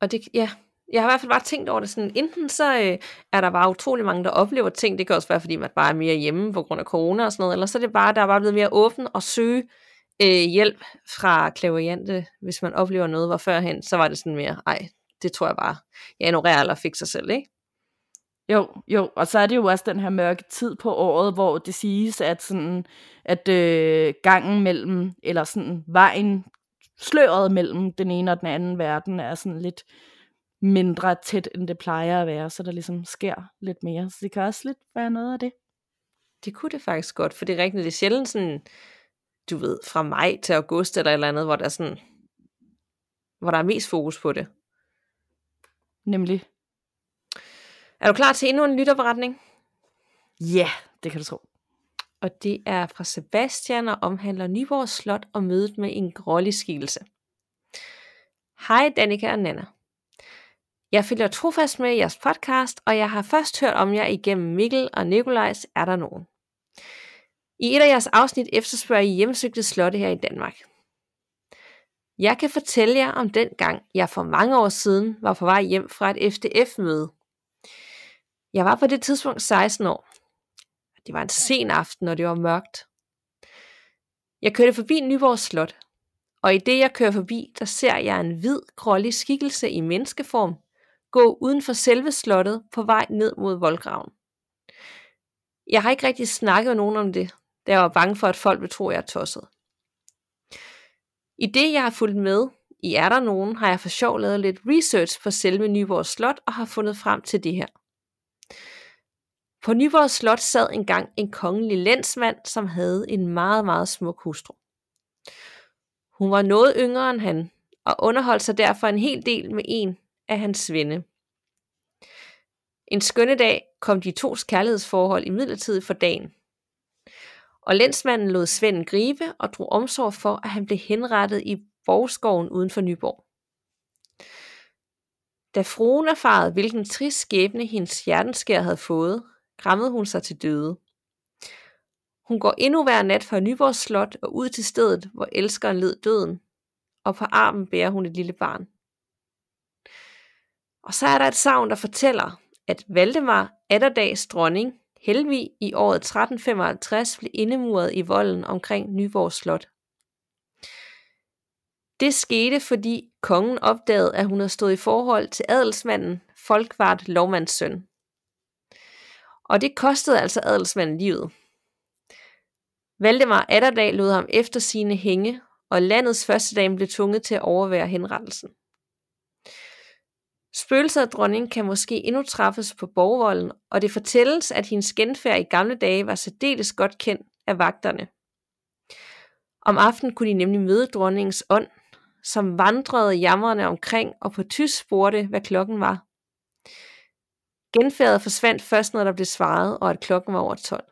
Og det, ja, jeg har i hvert fald bare tænkt over det sådan, enten så øh, er der bare utrolig mange, der oplever ting, det kan også være, fordi man bare er mere hjemme på grund af corona og sådan noget, eller så er det bare, der er bare blevet mere åben og søge øh, hjælp fra klaveriante, hvis man oplever noget, hvor førhen, så var det sådan mere, ej, det tror jeg bare, jeg ignorerer eller fikser selv, ikke? Jo, jo, og så er det jo også den her mørke tid på året, hvor det siges, at sådan, at øh, gangen mellem, eller sådan vejen, sløret mellem den ene og den anden verden, er sådan lidt mindre tæt, end det plejer at være, så der ligesom sker lidt mere. Så det kan også lidt være noget af det. Det kunne det faktisk godt, for det er rigtigt, det er sjældent sådan, du ved, fra maj til august eller et eller andet, hvor der er sådan, hvor der er mest fokus på det. Nemlig. Er du klar til endnu en lytterberetning? Ja, det kan du tro. Og det er fra Sebastian og omhandler Nyborg Slot og mødet med en grålig skikkelse. Hej Danika og Nana. Jeg følger trofast med i jeres podcast, og jeg har først hørt om jer igennem Mikkel og Nikolajs Er der nogen. I et af jeres afsnit efterspørger I hjemsøgte slotte her i Danmark. Jeg kan fortælle jer om den gang, jeg for mange år siden var på vej hjem fra et FDF-møde. Jeg var på det tidspunkt 16 år. Det var en sen aften, og det var mørkt. Jeg kørte forbi Nyborg Slot, og i det jeg kører forbi, der ser jeg en hvid, grålig skikkelse i menneskeform gå uden for selve slottet på vej ned mod voldgraven. Jeg har ikke rigtig snakket med nogen om det, da jeg var bange for, at folk ville tro, at jeg er tosset. I det, jeg har fulgt med i Er der nogen, har jeg for sjov lavet lidt research på selve Nyborg Slot og har fundet frem til det her. På Nyborg Slot sad engang en kongelig lensmand, som havde en meget, meget smuk hustru. Hun var noget yngre end han, og underholdt sig derfor en hel del med en af hans svende. En skønne dag kom de tos kærlighedsforhold i midlertid for dagen. Og lensmanden lod Svenden gribe og drog omsorg for, at han blev henrettet i Borgskoven uden for Nyborg. Da fruen erfarede, hvilken trist skæbne hendes hjertenskær havde fået, rammede hun sig til døde. Hun går endnu hver nat fra Nyborg Slot og ud til stedet, hvor elskeren led døden, og på armen bærer hun et lille barn. Og så er der et savn, der fortæller, at Valdemar, Atterdags dronning, Helvig i året 1355 blev indemuret i volden omkring Nyborg Slot. Det skete, fordi kongen opdagede, at hun havde stået i forhold til adelsmanden Folkvart Lovmands søn. Og det kostede altså adelsmanden livet. Valdemar Atterdag lod ham efter sine hænge, og landets første dame blev tvunget til at overvære henrettelsen. Spøgelser af dronningen kan måske endnu træffes på borgvolden, og det fortælles, at hendes genfærd i gamle dage var særdeles godt kendt af vagterne. Om aftenen kunne de nemlig møde dronningens ånd, som vandrede jammerne omkring og på tysk spurgte, hvad klokken var. Genfærdet forsvandt først, når der blev svaret, og at klokken var over 12.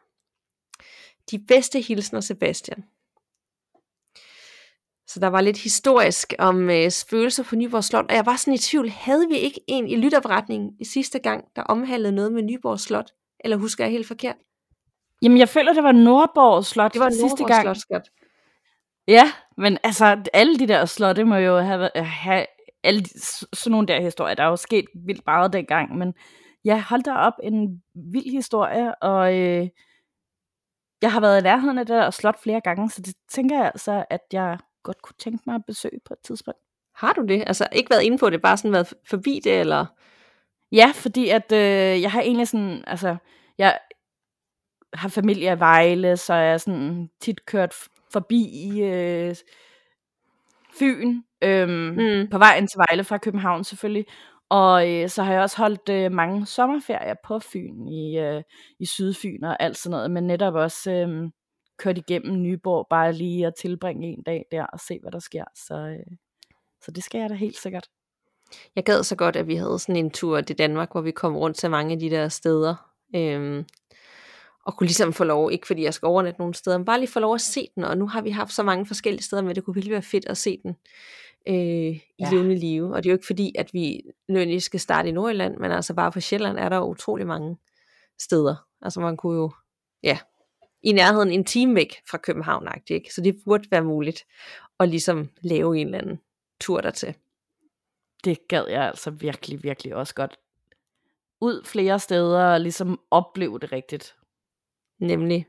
De bedste hilsner, Sebastian. Så der var lidt historisk om øh, spøgelser på Nyborg Slot, og jeg var sådan i tvivl, havde vi ikke en i lytterberetningen i sidste gang, der omhandlede noget med Nyborg Slot? Eller husker jeg helt forkert? Jamen, jeg føler, det var Nordborg Slot Det var sidste gang. Slot, Scott. Ja, men altså, alle de der slotte må jo have, have alle de, sådan nogle der historier. Der er jo sket vildt meget dengang, men ja, hold da op, en vild historie, og øh, jeg har været i nærheden af det der slot flere gange, så det tænker jeg altså, at jeg godt kunne tænke mig at besøge på et tidspunkt. Har du det? Altså ikke været inde på det, bare sådan været forbi det, eller? Ja, fordi at øh, jeg har egentlig sådan, altså, jeg har familie i Vejle, så jeg er sådan tit kørt forbi øh, Fyn, øhm, mm. på vejen til Vejle fra København selvfølgelig. Og øh, så har jeg også holdt øh, mange sommerferier på Fyn, i, øh, i Sydfyn og alt sådan noget, men netop også øh, kørt igennem Nyborg, bare lige at tilbringe en dag der og se, hvad der sker. Så, øh, så det skal jeg da helt sikkert. Jeg gad så godt, at vi havde sådan en tur til Danmark, hvor vi kom rundt til mange af de der steder. Øhm, og kunne ligesom få lov, ikke fordi jeg skal overnatte nogen steder, men bare lige få lov at se den, og nu har vi haft så mange forskellige steder men det kunne virkelig være fedt at se den øh, i ja. levende live. Og det er jo ikke fordi, at vi nødvendigvis skal starte i Nordjylland, men altså bare på Sjælland er der utrolig mange steder. Altså man kunne jo, ja, i nærheden en time væk fra København, ikke? så det burde være muligt at ligesom lave en eller anden tur dertil. Det gad jeg altså virkelig, virkelig også godt. Ud flere steder og ligesom opleve det rigtigt. Nemlig.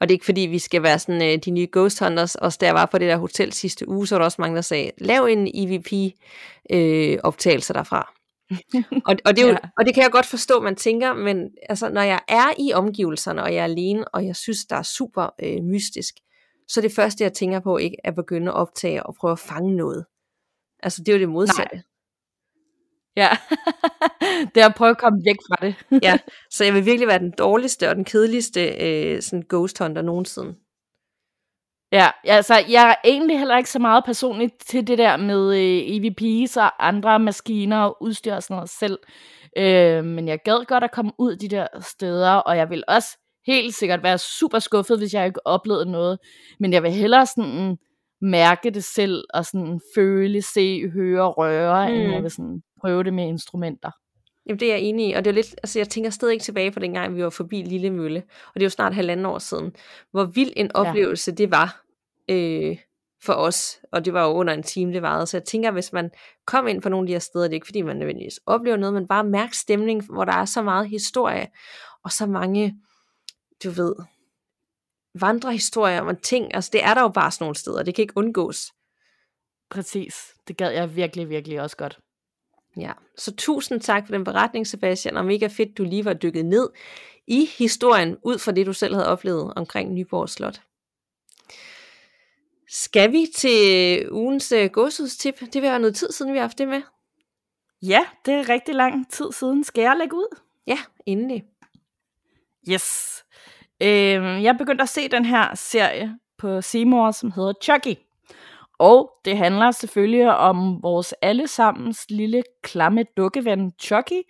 Og det er ikke fordi, vi skal være sådan øh, de nye Ghost Hunters. Også der var på det der hotel sidste uge, så var der også mange, der sagde, lav en EVP-optagelse øh, derfra. og, og, det er jo, ja. og det kan jeg godt forstå, man tænker, men altså, når jeg er i omgivelserne, og jeg er alene, og jeg synes, der er super øh, mystisk, så det første, jeg tænker på, ikke at begynde at optage og prøve at fange noget. Altså, det er jo det modsatte. Nej. Ja, det er at prøve at komme væk fra det. ja, så jeg vil virkelig være den dårligste og den kedeligste øh, sådan ghost hunter nogensinde. Ja, altså jeg er egentlig heller ikke så meget personligt til det der med øh, EVP's og andre maskiner og udstyr og sådan noget selv. Øh, men jeg gad godt at komme ud de der steder, og jeg vil også helt sikkert være super skuffet, hvis jeg ikke oplevede noget. Men jeg vil hellere sådan mærke det selv, og sådan føle, se, høre, røre, mm. end jeg vil sådan prøve det med instrumenter. Jamen det er jeg enig i, og det er lidt, altså jeg tænker stadig ikke tilbage på dengang, vi var forbi Lille Mølle, og det er jo snart halvanden år siden, hvor vild en oplevelse ja. det var øh, for os, og det var jo under en time, det varede, så jeg tænker, hvis man kom ind på nogle af de her steder, det er ikke fordi man nødvendigvis oplever noget, men bare mærke stemning, hvor der er så meget historie, og så mange, du ved, vandrehistorier om ting, altså det er der jo bare sådan nogle steder, det kan ikke undgås. Præcis, det gad jeg virkelig, virkelig også godt. Ja, så tusind tak for den beretning, Sebastian, og mega fedt, du lige var dykket ned i historien, ud fra det, du selv havde oplevet omkring Nyborg Slot. Skal vi til ugens uh, gåsudstip? Det vil være noget tid siden, vi har haft det med. Ja, det er rigtig lang tid siden. Skal jeg lægge ud? Ja, endelig. Yes. Øh, jeg begyndte at se den her serie på Seymour, som hedder Chucky. Og det handler selvfølgelig om vores allesammens lille klamme dukkeven Chucky,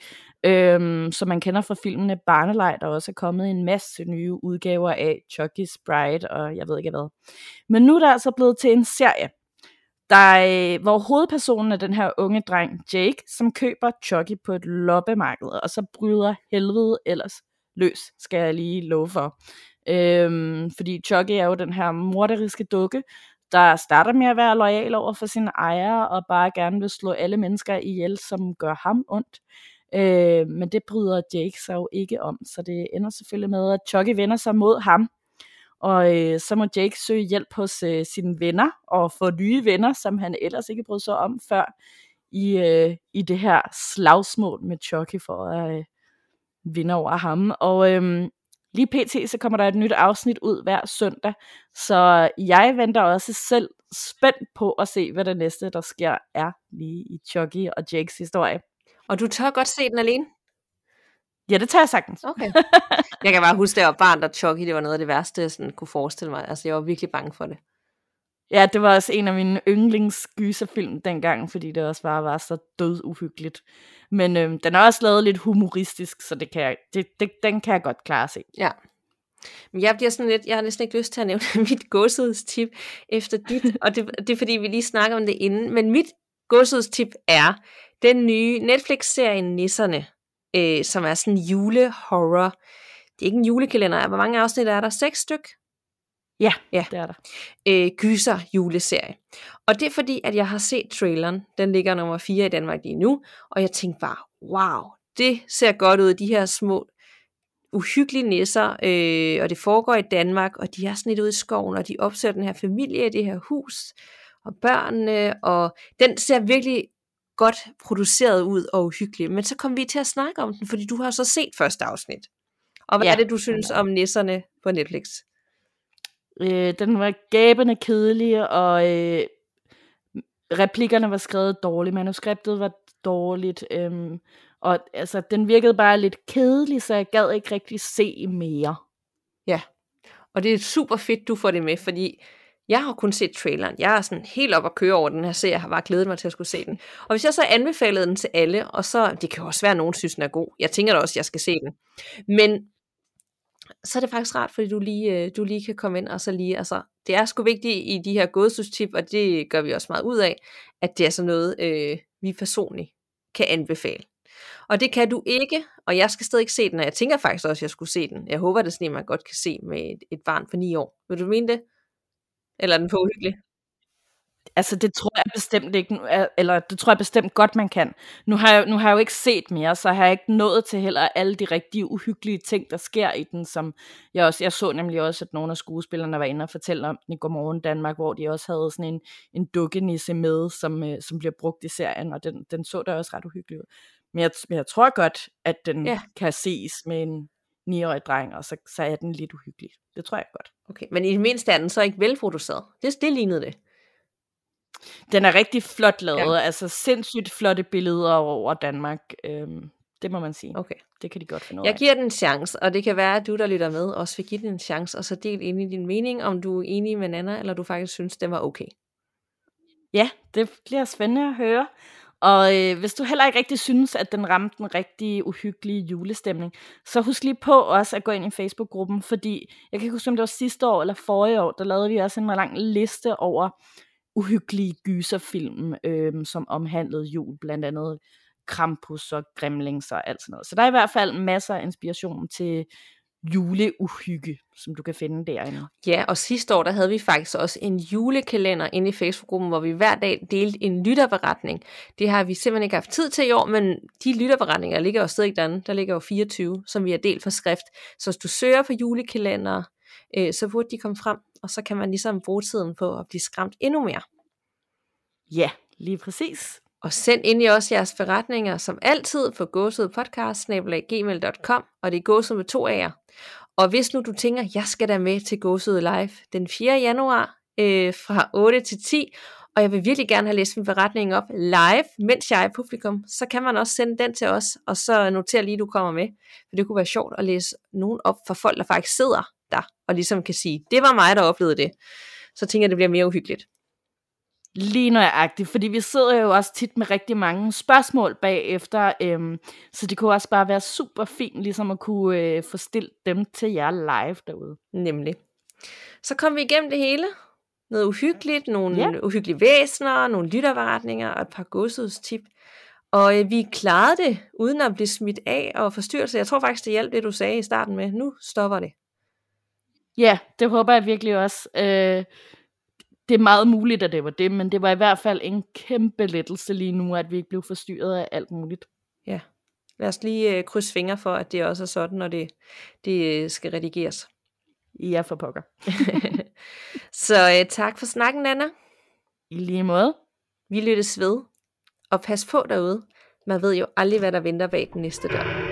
øhm, som man kender fra filmene Barnelej, der også er kommet en masse nye udgaver af Chucky's Bride, og jeg ved ikke hvad. Men nu er der altså blevet til en serie, der, øh, hvor hovedpersonen er den her unge dreng Jake, som køber Chucky på et loppemarked, og så bryder helvede ellers løs, skal jeg lige love for. Øhm, fordi Chucky er jo den her morderiske dukke, der starter med at være lojal over for sine ejere, og bare gerne vil slå alle mennesker ihjel, som gør ham ondt. Øh, men det bryder Jake sig jo ikke om, så det ender selvfølgelig med, at Chucky vender sig mod ham, og øh, så må Jake søge hjælp hos øh, sine venner, og få nye venner, som han ellers ikke brød sig om før, i, øh, i det her slagsmål med Chucky for at øh, vinde over ham. Og øh, Lige pt. så kommer der et nyt afsnit ud hver søndag, så jeg venter også selv spændt på at se, hvad det næste, der sker, er lige i Chucky og Jakes historie. Og du tør godt se den alene? Ja, det tager jeg sagtens. Okay. Jeg kan bare huske, at jeg var barn, der Chucky, det var noget af det værste, jeg sådan kunne forestille mig. Altså, jeg var virkelig bange for det. Ja, det var også en af mine yndlingsgyserfilm dengang, fordi det også bare var så død uhyggeligt. Men øhm, den er også lavet lidt humoristisk, så det kan jeg, det, det, den kan jeg godt klare at se. Ja. Men jeg bliver sådan lidt, jeg har næsten ikke lyst til at nævne mit tip efter dit, og det, det er fordi, vi lige snakker om det inden, men mit tip er den nye Netflix-serie Nisserne, øh, som er sådan julehorror. Det er ikke en julekalender, hvor mange afsnit er der? Seks styk? Ja, ja, det er der. Øh, gyser juleserie. Og det er fordi, at jeg har set traileren. Den ligger nummer 4 i Danmark lige nu. Og jeg tænkte bare, wow, det ser godt ud, de her små uhyggelige nisser, øh, og det foregår i Danmark, og de er sådan lidt ude i skoven, og de opsøger den her familie i det her hus, og børnene, og den ser virkelig godt produceret ud og uhyggelig. Men så kom vi til at snakke om den, fordi du har så set første afsnit. Og hvad ja. er det, du synes om nisserne på Netflix? Øh, den var gabende kedelig, og øh, replikkerne var skrevet dårligt, manuskriptet var dårligt, øh, og altså, den virkede bare lidt kedelig, så jeg gad ikke rigtig se mere. Ja, og det er super fedt, du får det med, fordi jeg har kun set traileren. Jeg er sådan helt op at køre over den her serie. Jeg har bare glædet mig til at skulle se den. Og hvis jeg så anbefalede den til alle, og så, det kan jo også være, at nogen synes, den er god. Jeg tænker da også, at jeg skal se den. Men så er det faktisk rart, fordi du lige, øh, du lige kan komme ind og så lige, altså, det er sgu vigtigt i de her gådestustip, og det gør vi også meget ud af, at det er sådan noget, øh, vi personligt kan anbefale. Og det kan du ikke, og jeg skal stadig ikke se den, og jeg tænker faktisk også, at jeg skulle se den. Jeg håber, det er sådan, at man godt kan se med et, et barn for ni år. Vil du mene det? Eller er den for uhyggelig? Altså, det tror jeg bestemt ikke, eller det tror jeg bestemt godt, man kan. Nu har, jeg, nu har jeg jo ikke set mere, så har jeg ikke nået til heller alle de rigtige uhyggelige ting, der sker i den, som jeg også, jeg så nemlig også, at nogle af skuespillerne var inde og fortælle om den i Godmorgen Danmark, hvor de også havde sådan en, en dukkenisse med, som, øh, som bliver brugt i serien, og den, den så der også ret uhyggelig ud. Men jeg, men jeg tror godt, at den ja. kan ses med en 9-årig dreng, og så, så er den lidt uhyggelig. Det tror jeg godt. Okay, men i det mindste er den så ikke velproduceret. Det, det lignede det. Den er rigtig flot lavet, ja. altså sindssygt flotte billeder over Danmark. Øhm, det må man sige. Okay. Det kan de godt finde ud af. Jeg giver den en chance, og det kan være, at du, der lytter med, også vil give den en chance, og så del ind i din mening, om du er enig med Nana, eller du faktisk synes, det var okay. Ja, det bliver spændende at høre. Og øh, hvis du heller ikke rigtig synes, at den ramte den rigtige uhyggelige julestemning, så husk lige på også at gå ind i Facebook-gruppen, fordi jeg kan ikke huske, om det var sidste år eller forrige år, der lavede vi også en lang liste over uhyggelige gyserfilm, øh, som omhandlede jul, blandt andet Krampus og Gremlings og alt sådan noget. Så der er i hvert fald masser af inspiration til juleuhygge, som du kan finde derinde. Ja, og sidste år, der havde vi faktisk også en julekalender inde i Facebook-gruppen, hvor vi hver dag delte en lytterberetning. Det har vi simpelthen ikke haft tid til i år, men de lytterberetninger ligger jo stadig derinde. Der ligger jo 24, som vi har delt for skrift. Så hvis du søger på julekalender, øh, så burde de komme frem, og så kan man ligesom bruge tiden på at blive skræmt endnu mere. Ja, lige præcis. Og send ind i også jeres forretninger, som altid, på gåsødpodcast.gmail.com, og det er gåsød med to A'er. Og hvis nu du tænker, jeg skal da med til gåsød live den 4. januar øh, fra 8 til 10, og jeg vil virkelig gerne have læst min forretning op live, mens jeg er i publikum, så kan man også sende den til os, og så notere lige, du kommer med. For det kunne være sjovt at læse nogen op for folk, der faktisk sidder der, og ligesom kan sige, det var mig, der oplevede det. Så tænker jeg, det bliver mere uhyggeligt. Lige nøjagtigt, fordi vi sidder jo også tit med rigtig mange spørgsmål bagefter, øhm, så det kunne også bare være super fint ligesom at kunne øh, få stillet dem til jer live derude. Nemlig. Så kom vi igennem det hele. Noget uhyggeligt, nogle ja. uhyggelige væsener, nogle lyttervaretninger og et par godsudstip. Og øh, vi klarede det, uden at blive smidt af og forstyrrelse. Jeg tror faktisk, det hjalp det, du sagde i starten med. Nu stopper det. Ja, det håber jeg virkelig også. Øh, det er meget muligt, at det var det, men det var i hvert fald en kæmpe lettelse lige nu, at vi ikke blev forstyrret af alt muligt. Ja, lad os lige øh, krydse fingre for, at det også er sådan, når det, det øh, skal redigeres. Ja, for pokker. Så øh, tak for snakken, Anna. I lige måde. Vi lyttes ved. Og pas på derude. Man ved jo aldrig, hvad der venter bag den næste dør.